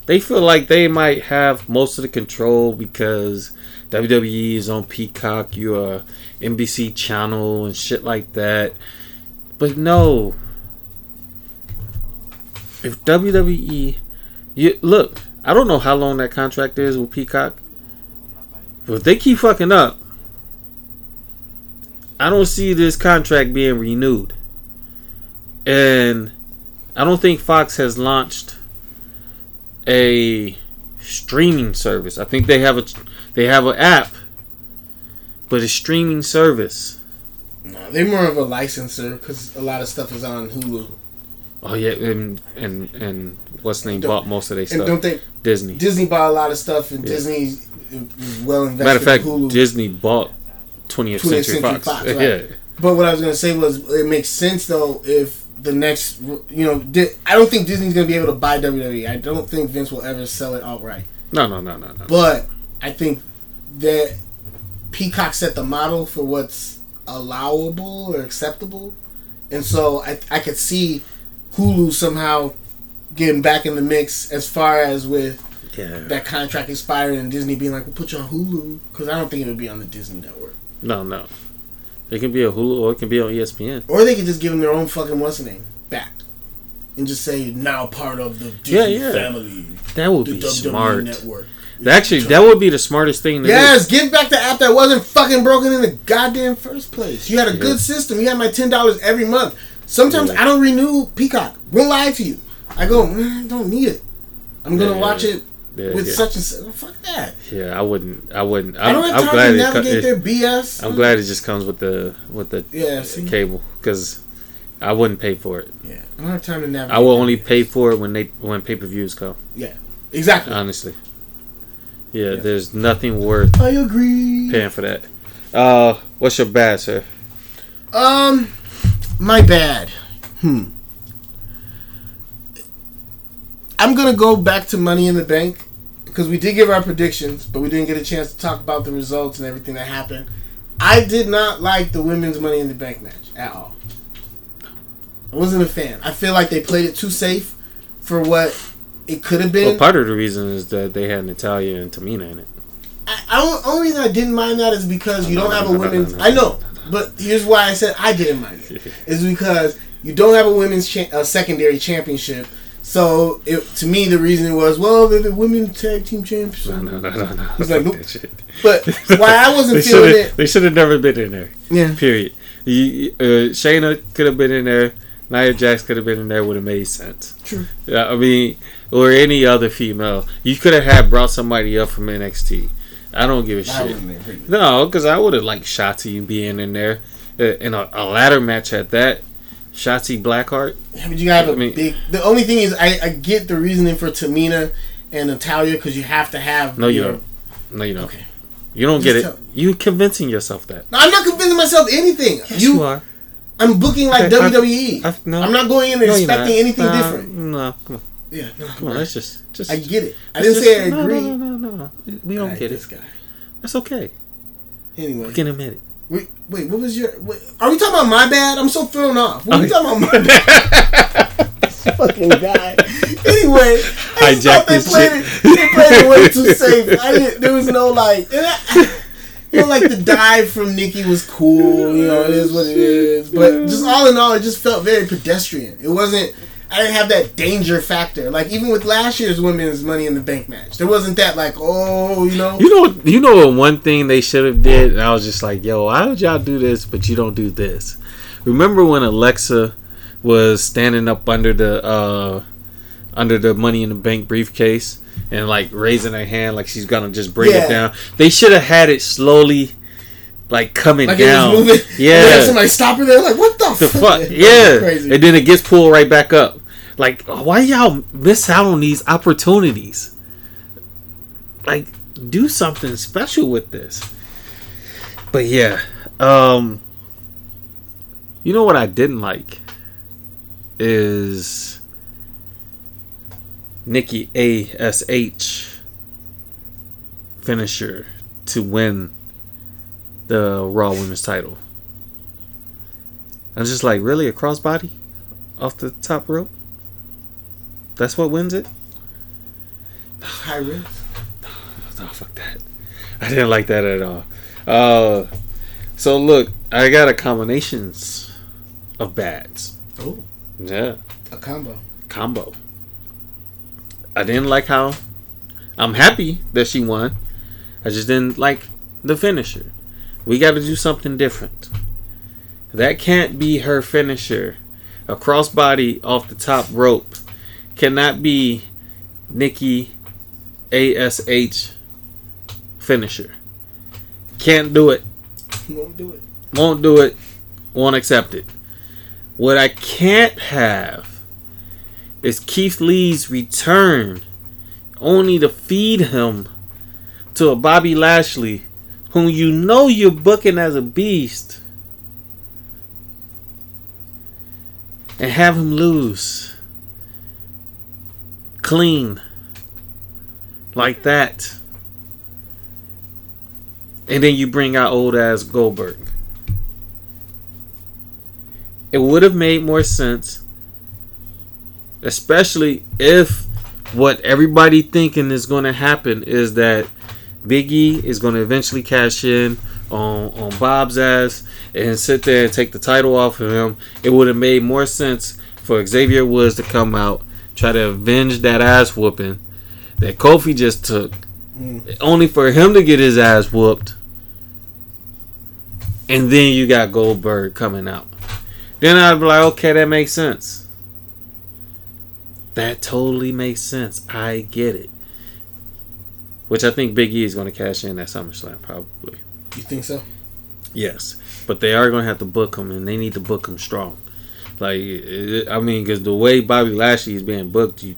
They feel like they might have most of the control because WWE is on Peacock, you're a NBC channel and shit like that. But no. If WWE you look, I don't know how long that contract is with Peacock. But if they keep fucking up, I don't see this contract being renewed. And I don't think Fox has launched a streaming service. I think they have a they have an app, but a streaming service. No, they're more of a licensor because a lot of stuff is on Hulu. Oh yeah, and and and what's name bought most of their And stuff. don't they? Disney. Disney bought a lot of stuff, and Yeah. Disney is well invested. Matter of fact, in Hulu. Disney bought 20th, 20th Century, Century Fox. Fox, <laughs> right. Yeah, But what I was gonna say was, it makes sense though if the next, you know, I don't think Disney's gonna be able to buy WWE. I don't think Vince will ever sell it outright. no, no, no, no, no. But I think that Peacock set the model for what's allowable or acceptable, and so I I could see Hulu somehow getting back in the mix as far as with Yeah, that contract expiring and Disney being like, "We'll put you on Hulu," because I don't think it would be on the Disney network. no, no. It can be a Hulu or it can be on ESPN. Or they can just give them their own fucking what's name back, and just say now part of the Disney Yeah, yeah. family, That would the be WWE smart. network. Actually, that would be the smartest thing to Yes, give back the app that wasn't fucking broken in the goddamn first place. You had a Yeah. good system. You had my ten dollars every month. Sometimes Yeah. I don't renew Peacock. Won't lie to you. I go, "Mm, I don't need it. I'm gonna Yeah, watch it do. Yeah, with yeah. such such. Fuck that. Yeah, I wouldn't. I wouldn't. I I'm, don't have I'm time glad to navigate their BS. I'm glad it just comes with the with the Yeah, see? cable because I wouldn't pay for it. Yeah, I don't have time to navigate. I will only BS. pay for it when they when pay per views come. Yeah, exactly. Honestly, yeah, Yeah. there's nothing worth I agree. paying for that. Uh, what's your bad, sir? Um, my bad. Hmm. I'm gonna go back to Money in the Bank because we did give our predictions, but we didn't get a chance to talk about the results and everything that happened. I did not like the women's Money in the Bank match at all. I wasn't a fan. I feel like they played it too safe for what it could have Well, been. part of the reason is that they had Natalya and Tamina in it. I, I only reason I didn't mind that is because you don't have a women's. I know, no, no. but here's why I said I didn't mind it. <laughs> Is because you don't have a women's cha- uh, secondary championship. So it, to me, the reason was well, they're the women's tag team champions. No, no, no, no, no. He's like, Fuck nope. shit. But why I wasn't <laughs> feeling it? They should have never been in there. Yeah, Period. You, uh, Shayna could have been in there. Nia Jax could have been in there. Would have made sense. True. Yeah, I mean, or any other female. You could have had brought somebody up from NXT. I don't give a I shit. No, because I would have liked Shotzi being in there uh, in a, a ladder match at that. Shotzi Blackheart. Yeah, but you gotta have I mean- big. The only thing is, I, I get the reasoning for Tamina and Natalya because you have to have. No, you your- don't. No, you don't. Okay. You don't Just get it. tell- You convincing yourself that. No, I'm not convincing myself anything. Yes, you, are. I'm booking like Okay, WWE. I've- no. I'm not going in No, expecting anything Uh, different. No, come on, Yeah, no, come on. Let's just, just. I get it. I didn't just- say I agree. No, no, no, no. We don't Alright, get this it. guy. That's okay. Anyway, We can admit it. Wait, wait, what was your? Wait, are we talking about my bad? I'm so thrown off. What are we talking about my bad? <laughs> fucking guy. Anyway, I just thought they played shit. it. They played it way too safe. I didn't. There was no like. You know, like the dive from Nikki was cool. You know, it is what it is. But just all in all, it just felt very pedestrian. It wasn't. I didn't have that danger factor. Like even with last year's women's Money in the Bank match, there wasn't that like, oh, you know. You know, you know what one thing they should have did, and I was just like, "Yo, why would y'all do this, but you don't do this?" Remember when Alexa was standing up under the uh under the money in the bank briefcase and like raising her hand like she's gonna just bring Yeah. it down. They should have had it slowly like coming Like down. it was moving. <laughs> Yeah. Somebody stop her there. Like what the, the <laughs> fuck? That's Yeah. And then it gets pulled right back up. Like, why y'all miss out on these opportunities? Like, do something special with this. But yeah, um, you know what I didn't like is Nikki Ash finisher to win the Raw Women's title. I'm just like, really, a crossbody off the top rope? That's what wins it? High risk. Oh, fuck that. I didn't like that at all. Uh, so look, I got a combinations of bats. Oh, Yeah, a combo. combo. I didn't like how. I'm happy that she won. I just didn't like the finisher. We got to do something different. That can't be her finisher. A crossbody off the top rope cannot be Nikki ASH finisher. Can't do it. Won't do it. Won't do it. Won't accept it. What I can't have is Keith Lee's return only to feed him to a Bobby Lashley whom you know you're booking as a beast and have him lose clean like that. And then you bring out old ass Goldberg. It would have made more sense, especially if what everybody thinking is going to happen is that Big E is going to eventually cash in on on Bob's ass and sit there and take the title off of him. It would have made more sense for Xavier Woods to come out, try to avenge that ass whooping that Kofi just took, mm. only for him to get his ass whooped. And then you got Goldberg coming out. Then I'd be like, okay, that makes sense. That totally makes sense. I get it. Which I think Big E is going to cash in at SummerSlam, probably. You think so? Yes, but they are going to have to book him, and they need to book him strong. Like, I mean, because the way Bobby Lashley is being booked, you,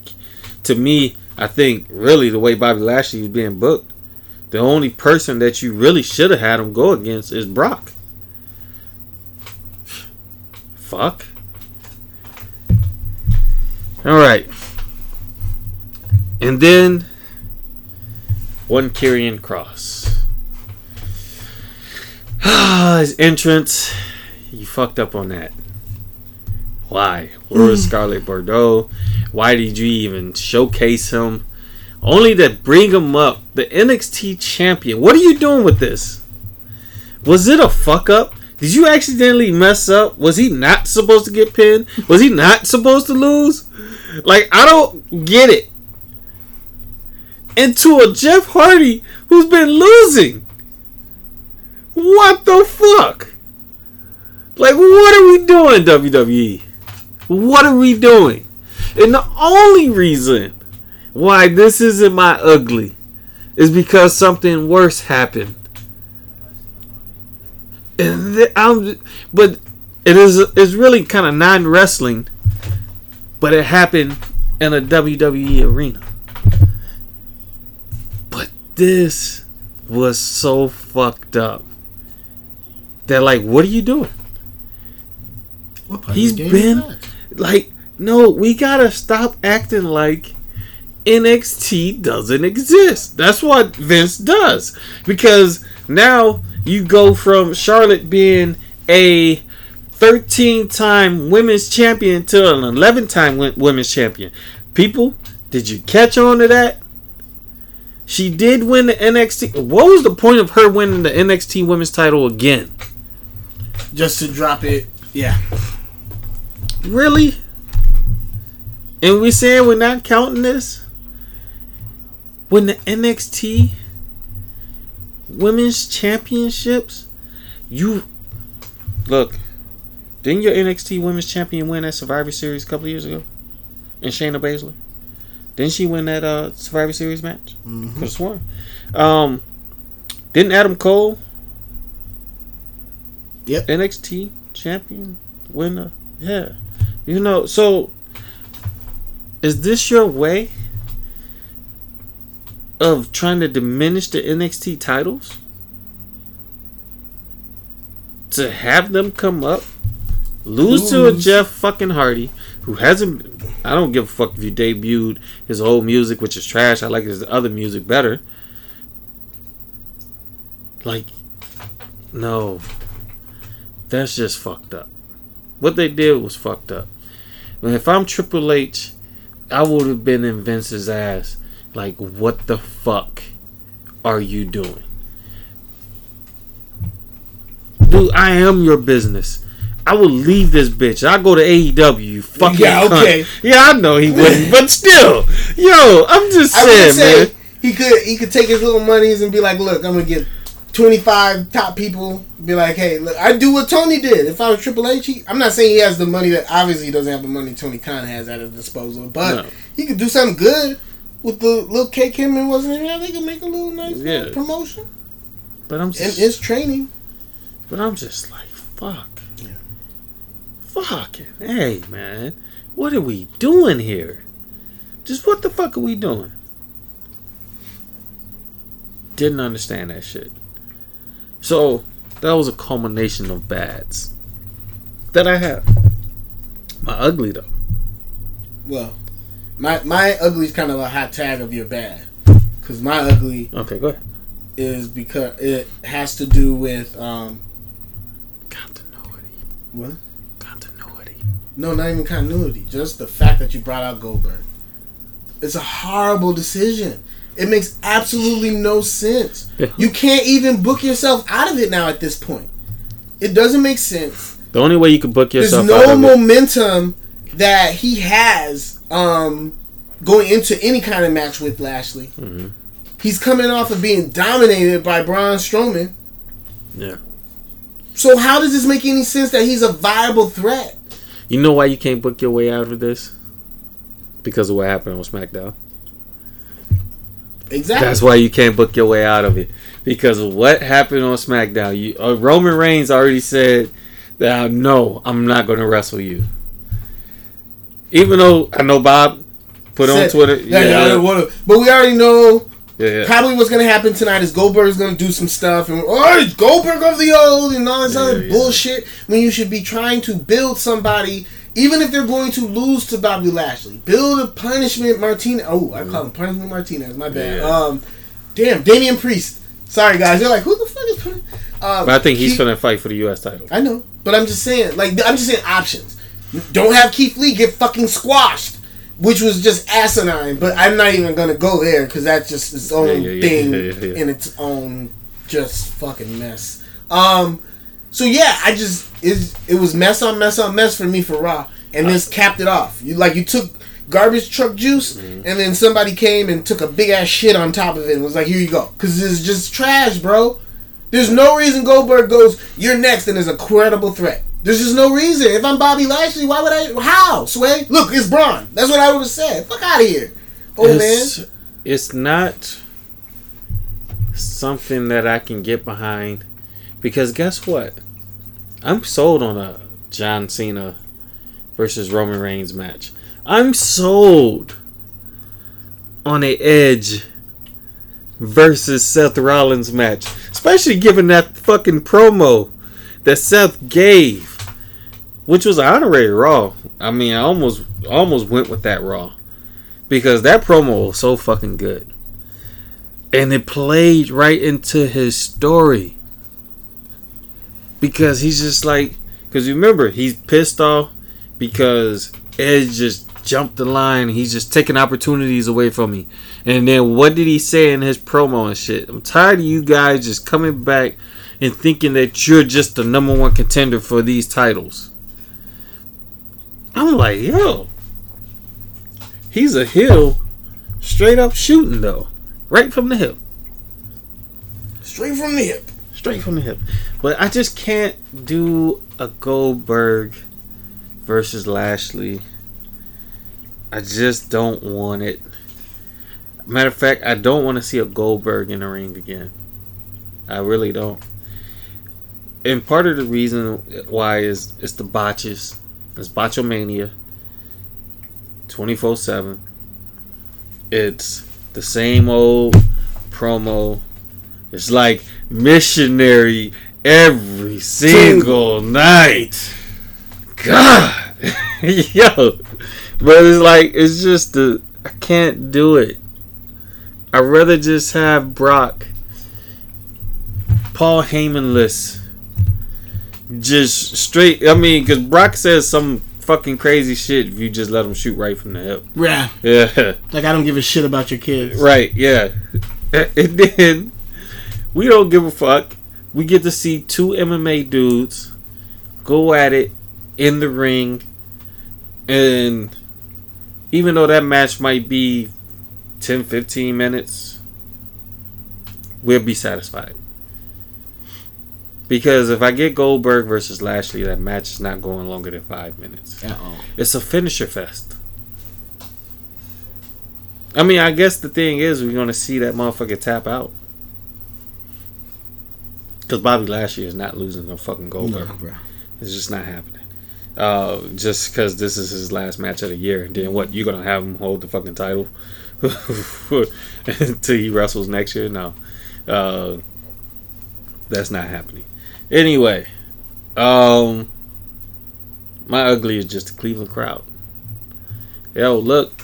to me, I think really the way Bobby Lashley is being booked, the only person that you really should have had him go against is Brock. Fuck. All right, and then one Karrion Kross. <sighs> His entrance, you fucked up on that. Why? Where was mm. Scarlett Bordeaux? Why did you even showcase him? Only to bring him up, the NXT champion. What are you doing with this? Was it a fuck up? Did you accidentally mess up? Was he not supposed to get pinned? Was he not supposed to lose? Like, I don't get it. And to a Jeff Hardy who's been losing. What the fuck? Like, what are we doing, WWE? What are we doing? And the only reason why this isn't my ugly is because something worse happened. And th- I'm, but it is it's really kind of non wrestling, but it happened in a WWE arena. But this was so fucked up. They're like, what are you doing? What part He's of the game been-? Like, no, we gotta stop acting like NXT doesn't exist. That's what Vince does. Because now you go from Charlotte being a 13 time women's champion to an 11 time women's champion. People, did you catch on to that? She did win the NXT. What was the point of her winning the NXT women's title again? Just to drop it. Yeah. Really? And we saying we're not counting this? When the NXT Women's Championships, you look, Didn't your NXT Women's Champion win that Survivor Series a couple years ago? And Shayna Baszler? Didn't she win that uh, Survivor Series match? Mhm. Could have sworn. Um, didn't Adam Cole? Yep. NXT champion winner. Yeah. You know, so is this your way of trying to diminish the NXT titles? To have them come up, lose to a Jeff fucking Hardy, who hasn't. I don't give a fuck if you debuted his old music, which is trash. I like his other music better. Like, no. That's just fucked up. What they did was fucked up. And if I'm Triple H, I would have been in Vince's ass. Like, what the fuck are you doing? Dude, I am your business. I will leave this bitch. I go to AEW. You fucking Yeah, cunt. okay. Yeah, I know he wouldn't, <laughs> but still, yo, I'm just I would saying, say man. he could he could take his little monies and be like, look, I'm gonna get 25 top people. Be like, hey, look, I do what Tony did. If I was Triple H, he, I'm not saying he has the money that obviously he doesn't have the money Tony Khan has at his disposal, but No. he could do something good with the little cake him and wasn't yeah, they could make a little nice Yeah. little promotion But I'm and just, it's training. but I'm just like, fuck. Yeah. Fucking, hey, man. What are we doing here? Just what the fuck are we doing? Didn't understand that shit. So, that was a culmination of bads that I have. My ugly, though. Well, my my ugly is kind of a hot tag of your bad, because my ugly Okay, go ahead. is because it has to do with um Continuity. what? Continuity. No, not even continuity. Just the fact that you brought out Goldberg. It's a horrible decision. It makes absolutely no sense. Yeah. You can't even book yourself out of it now at this point. It doesn't make sense. The only way you could book yourself no out of it- There's no momentum that he has um, going into any kind of match with Lashley. Mhm. He's coming off of being dominated by Braun Strowman. Yeah. So how does this make any sense that he's a viable threat? You know why you can't book your way out of this? Because of what happened on SmackDown. Exactly. That's why you can't book your way out of it. Because what happened on SmackDown. You, uh, Roman Reigns already said that no, I'm not going to wrestle you. Even though I know Bob put on Twitter, Yeah, yeah, yeah, but we already know yeah, yeah. probably what's gonna happen tonight is Goldberg's gonna do some stuff and oh it's Goldberg of the old and all this other bullshit when you should be trying to build somebody even if they're going to lose to Bobby Lashley. Build a punishment Martinez oh I call him punishment Martinez, my bad. Yeah. Um damn, Damian Priest. Sorry guys, you're like, who the fuck is Pun-" um, But I think he's Keith- gonna fight for the U.S. title. I know, but I'm just saying, like, I'm just saying options. Don't have Keith Lee get fucking squashed, which was just asinine. But I'm not even gonna go there because that's just its own Yeah, yeah, thing in its own just fucking mess. Um, so yeah, I just it, it was mess on mess on mess for me for Raw, and this capped it off. You like you took garbage truck juice, Mm-hmm. and then somebody came and took a big ass shit on top of it and was like, "Here you go," because it's just trash, bro. There's no reason Goldberg goes, "You're next," and is a credible threat. There's just no reason. If I'm Bobby Lashley, why would I? How? Sway? Look, it's Braun. That's what I would have said. Fuck out of here, old it's, man. it's not something that I can get behind because guess what? I'm sold on a John Cena versus Roman Reigns match. I'm sold on a Edge versus Seth Rollins match, especially given that fucking promo that Seth gave, which was an honorary Raw. I mean, I almost almost went with that Raw because that promo was so fucking good. And it played right into his story. Because he's just like, because remember, he's pissed off because Edge just jumped the line. He's just taking opportunities away from me. And then what did he say in his promo and shit? I'm tired of you guys just coming back and thinking that you're just the number one contender for these titles. I'm like, yo, He's a heel, straight up shooting though, right from the hip, Straight from the hip. Straight from the hip. But I just can't do a Goldberg versus Lashley. I just don't want it. Matter of fact, I don't want to see a Goldberg in the ring again. I really don't. And part of the reason why is it's the botches. It's Botchamania. 24 7. It's the same old promo. It's like missionary every single night. God. <laughs> Yo. But it's like, it's just the. I can't do it. I'd rather just have Brock Paul Heymanless. Just straight. I mean, because Brock says some fucking crazy shit if you just let him shoot right from the hip. Yeah. Yeah. Like I don't give a shit about your kids. Right, yeah. <laughs> And then we don't give a fuck. We get to see two MMA dudes go at it in the ring. And even though that match might be 10, 15 minutes, we'll be satisfied. Because if I get Goldberg versus Lashley, that match is not going longer than five minutes. Uh-oh. It's a finisher fest. I mean, I guess the thing is, we're going to see that motherfucker tap out. Because Bobby Lashley is not losing no fucking Goldberg. No, bro. It's just not happening. Uh, just because this is his last match of the year. Then what? You're going to have him hold the fucking title <laughs> until he wrestles next year? No. Uh, that's not happening. Anyway, um, my ugly is just the Cleveland crowd. Yo, look.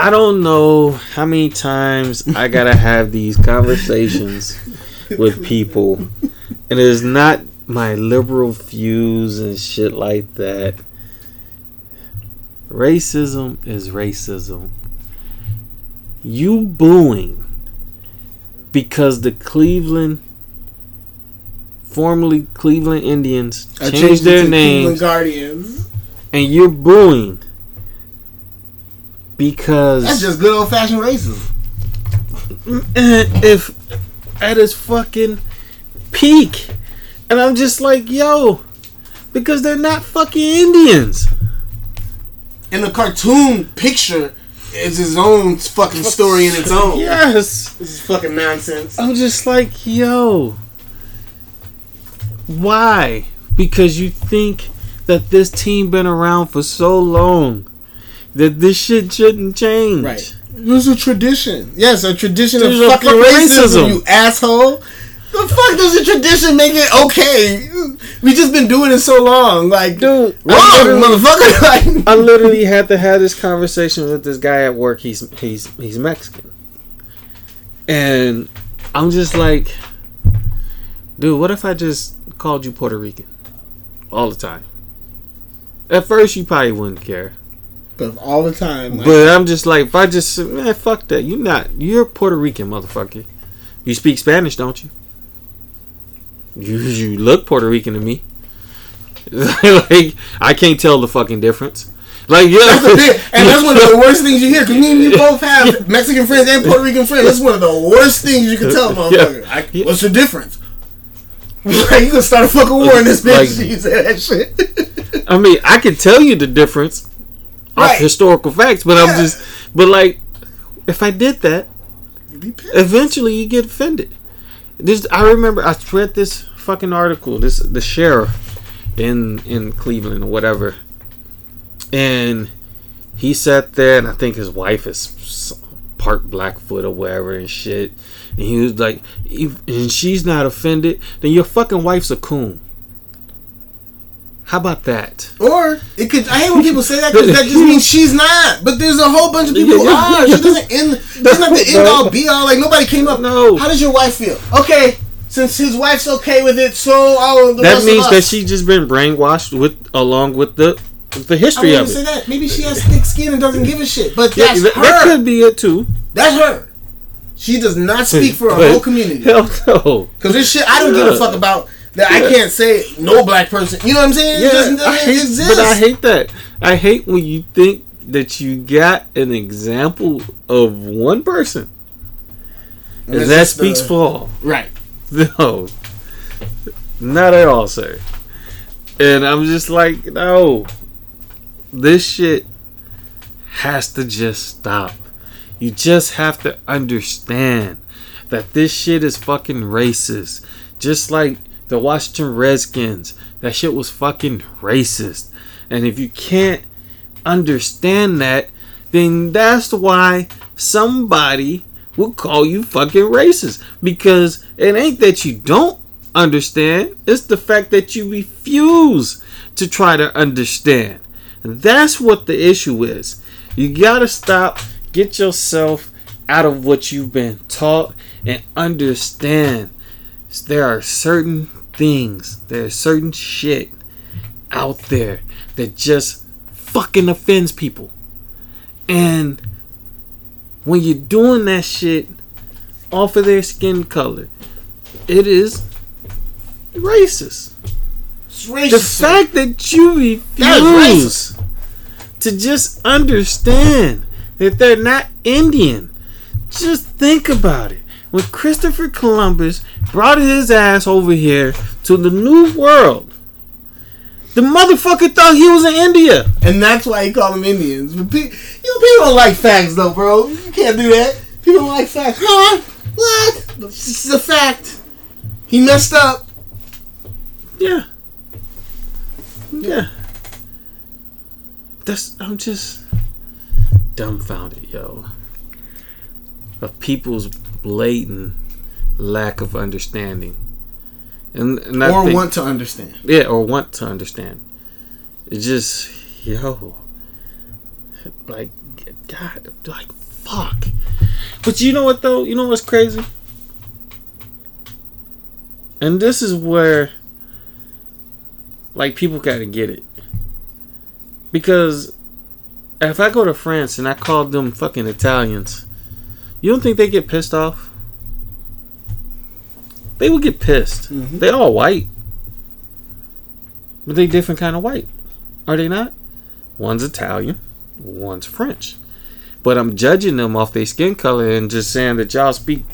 I don't know how many times I gotta have these conversations with people, and it's not my liberal views and shit like that. Racism is racism. You booing because the Cleveland, formerly Cleveland Indians, I changed their name, Cleveland Guardians. and you're booing because That's just good old fashioned racism. if at its fucking peak, and I'm just like, yo, because they're not fucking Indians. And the cartoon picture is his own fucking story in its own. Yes. This is fucking nonsense. I'm just like, yo, why? Because you think that this team been around for so long that this shit shouldn't change. Right. It was a tradition. Yes, a tradition There's of a fucking fucking racism, racism. you asshole. The fuck does a tradition make it okay? We just been doing it so long. Like, Dude, wrong, I motherfucker. <laughs> Like, I literally had to have this conversation with this guy at work. He's he's he's Mexican, and I'm just like, dude, what if I just called you Puerto Rican all the time? At first, you probably wouldn't care, but all the time. Like, but I'm just like, if I just man, fuck that. You're not you're Puerto Rican, motherfucker. You speak Spanish, don't you? You you look Puerto Rican to me. <laughs> like I can't tell the fucking difference. Like yeah, That's big, and that's one of the <laughs> worst things you hear. Cause me and you both have Mexican friends and Puerto Rican friends. That's one of the worst things you can tell <laughs> motherfucker. Yeah. I, what's the difference? Like, you gonna start a fucking war in this bitch? Like- you that shit. I mean, I can tell you the difference Right. of historical facts, but Yeah. I'm just, but like, if I did that, You be pissed. eventually you get offended. This I remember I read this fucking article. This the sheriff in in Cleveland or whatever, and he sat there, and I think his wife is part Blackfoot or whatever and shit. And he was like, if, and she's not offended, then your fucking wife's a coon. How about that? Or it could. I hate when people say that because that just means she's not. But there's a whole bunch of people <laughs> who are. Ah, she doesn't end. She's not the end all be all. Like nobody came up. No. How does your wife feel? Okay, since his wife's okay with it, so all the That means that she just been brainwashed with along with the the I history wouldn't of say it. that. Maybe she has thick skin and doesn't give a shit. But Yeah, that's that, her. that could be it too. That's her. She does not speak for a whole community. <laughs> Hell no. Because this shit, I don't give a fuck about that. I can't say no black person. You know what I'm saying? Yeah, it doesn't, I hate, exist. but I hate that. I hate when you think that you got an example of one person And that's that just the- speaks for all. Right. <laughs> No, not at all, sir. And I'm just like, no, this shit has to just stop. You just have to understand that this shit is fucking racist. Just like the Washington Redskins, that shit was fucking racist. And if you can't understand that, then that's why somebody will call you fucking racist. Because it ain't that you don't understand, it's the fact that you refuse to try to understand. And that's what the issue is. You gotta stop, get yourself out of what you've been taught, and understand there are certain things, there's certain shit out there that just fucking offends people. And when you're doing that shit off of their skin color, it is racist. It's racist. The fact that you That refuse to just understand that they're not Indian, just think about it. When Christopher Columbus brought his ass over here to the New World, the motherfucker thought he was in India. and that's why he called them Indians. But pe- you know, people don't like facts, though, bro. You can't do that. People don't like facts. Huh? What? This is a fact. He messed up. Yeah. Yeah. That's I'm just dumbfounded, yo. Of people's blatant lack of understanding. And, and or think- want to understand. yeah, or want to understand. It just yo like God like fuck. But you know what though? You know what's crazy? And this is where like people gotta get it. Because if I go to France and I call them fucking Italians, you don't think they get pissed off? They would get pissed. Mhm. They all white. But they different kind of white. Are they not? One's Italian, one's French. But I'm judging them off their skin color and just saying that y'all speak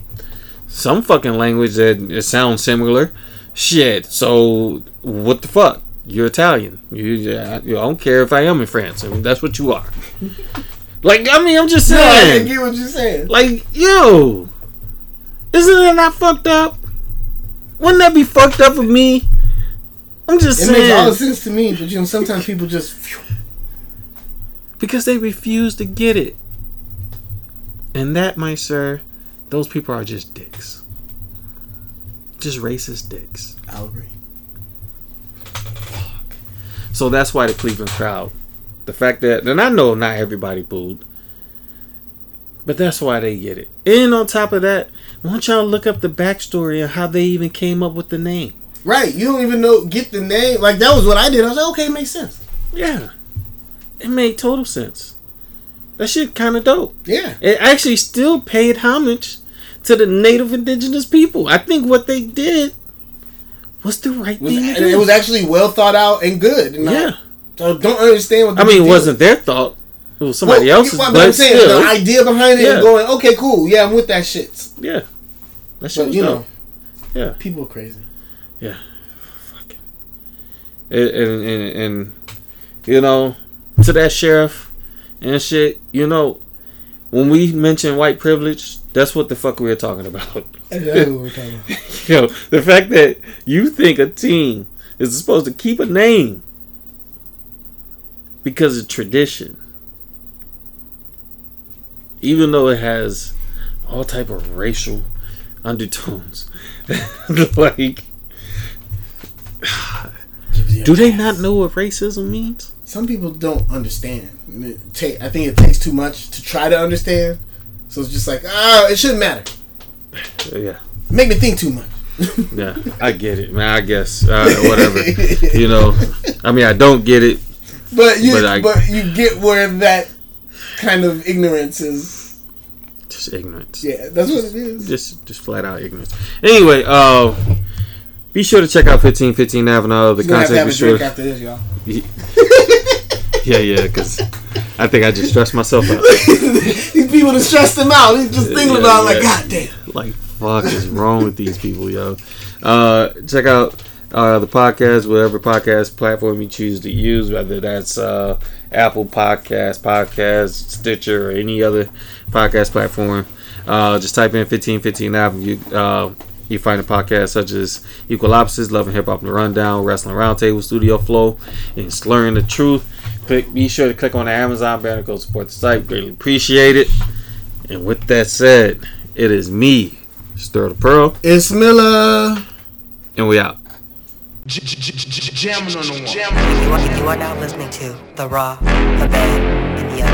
some fucking language that sounds similar. Shit. So what the fuck? You're Italian. You, I, I don't care if I am in France. I mean, that's what you are. <laughs> like I mean, I'm just saying. No, I saying. get what you're saying. Like yo, isn't it not fucked up? Wouldn't that be fucked up with me? I'm just It saying It makes all the sense to me, but you know, sometimes people just. because they refuse to get it. And that, my sir, those people are just dicks. Just racist dicks. I'll agree. So that's why the Cleveland crowd, the fact that, and I know not everybody booed, but that's why they get it. And on top of that, why don't y'all look up the backstory and how they even came up with the name? Right, you don't even know get the name. Like that was what I did. I was like, okay, it makes sense. Yeah, it made total sense. That shit kind of dope. Yeah, It actually still paid homage to the native indigenous people. I think what they did was the right was, thing to do. it was actually well thought out and good. And I- yeah. don't understand what. I mean, it wasn't their thought. It was somebody Well, else's. well, but I'm saying still, the idea behind it Yeah. going, okay, cool, yeah, I'm with that shit. yeah. That shit But was you dope. know, Yeah. people are crazy. Yeah, fucking. And, and, and, and, you know, to that sheriff and shit, you know, when we mention white privilege, that's what the fuck we were talking about. <laughs> That's what we're talking about. <laughs> Yo, the fact that you think a team is supposed to keep a name because of tradition, even though it has all type of racial undertones, <laughs> like, do they not know what racism means? Some people don't understand. And it ta- I think it takes too much to try to understand. So it's just like, ah, it shouldn't matter. Yeah, Make me think too much. yeah, I get it, man. I guess uh, whatever, you know. I mean, I don't get it. But you, But but, you get where that kind of ignorance is. Just ignorance. Yeah, that's what it is. just just flat out ignorance. Anyway, uh, be sure to check out fifteen fifteen Avenue. The You're gonna have to content. have a sure. drink after this, y'all. Yeah, yeah, because I think I just stressed myself out. <laughs> These people that stressed him out. He's just thinking Yeah, about it like, yeah. God damn. Like fuck is wrong with these people, yo? Uh, check out uh, the podcast, whatever podcast platform you choose to use, whether that's uh, Apple Podcast, Podcast, Stitcher, or any other podcast platform. Uh, just type in 1515 Avenue. You, uh, you find a podcast such as Equal Opposites, Love and Hip Hop the Rundown, Wrestling Roundtable, Studio Flow, and Slurring the Truth. Click, be sure to click on the Amazon banner, go support the site. Greatly appreciate it. And with that said, it is me, Sterldapearl, It's Miller. and we out. Jamming on the one. You are, now listening to The Raw, The Bad,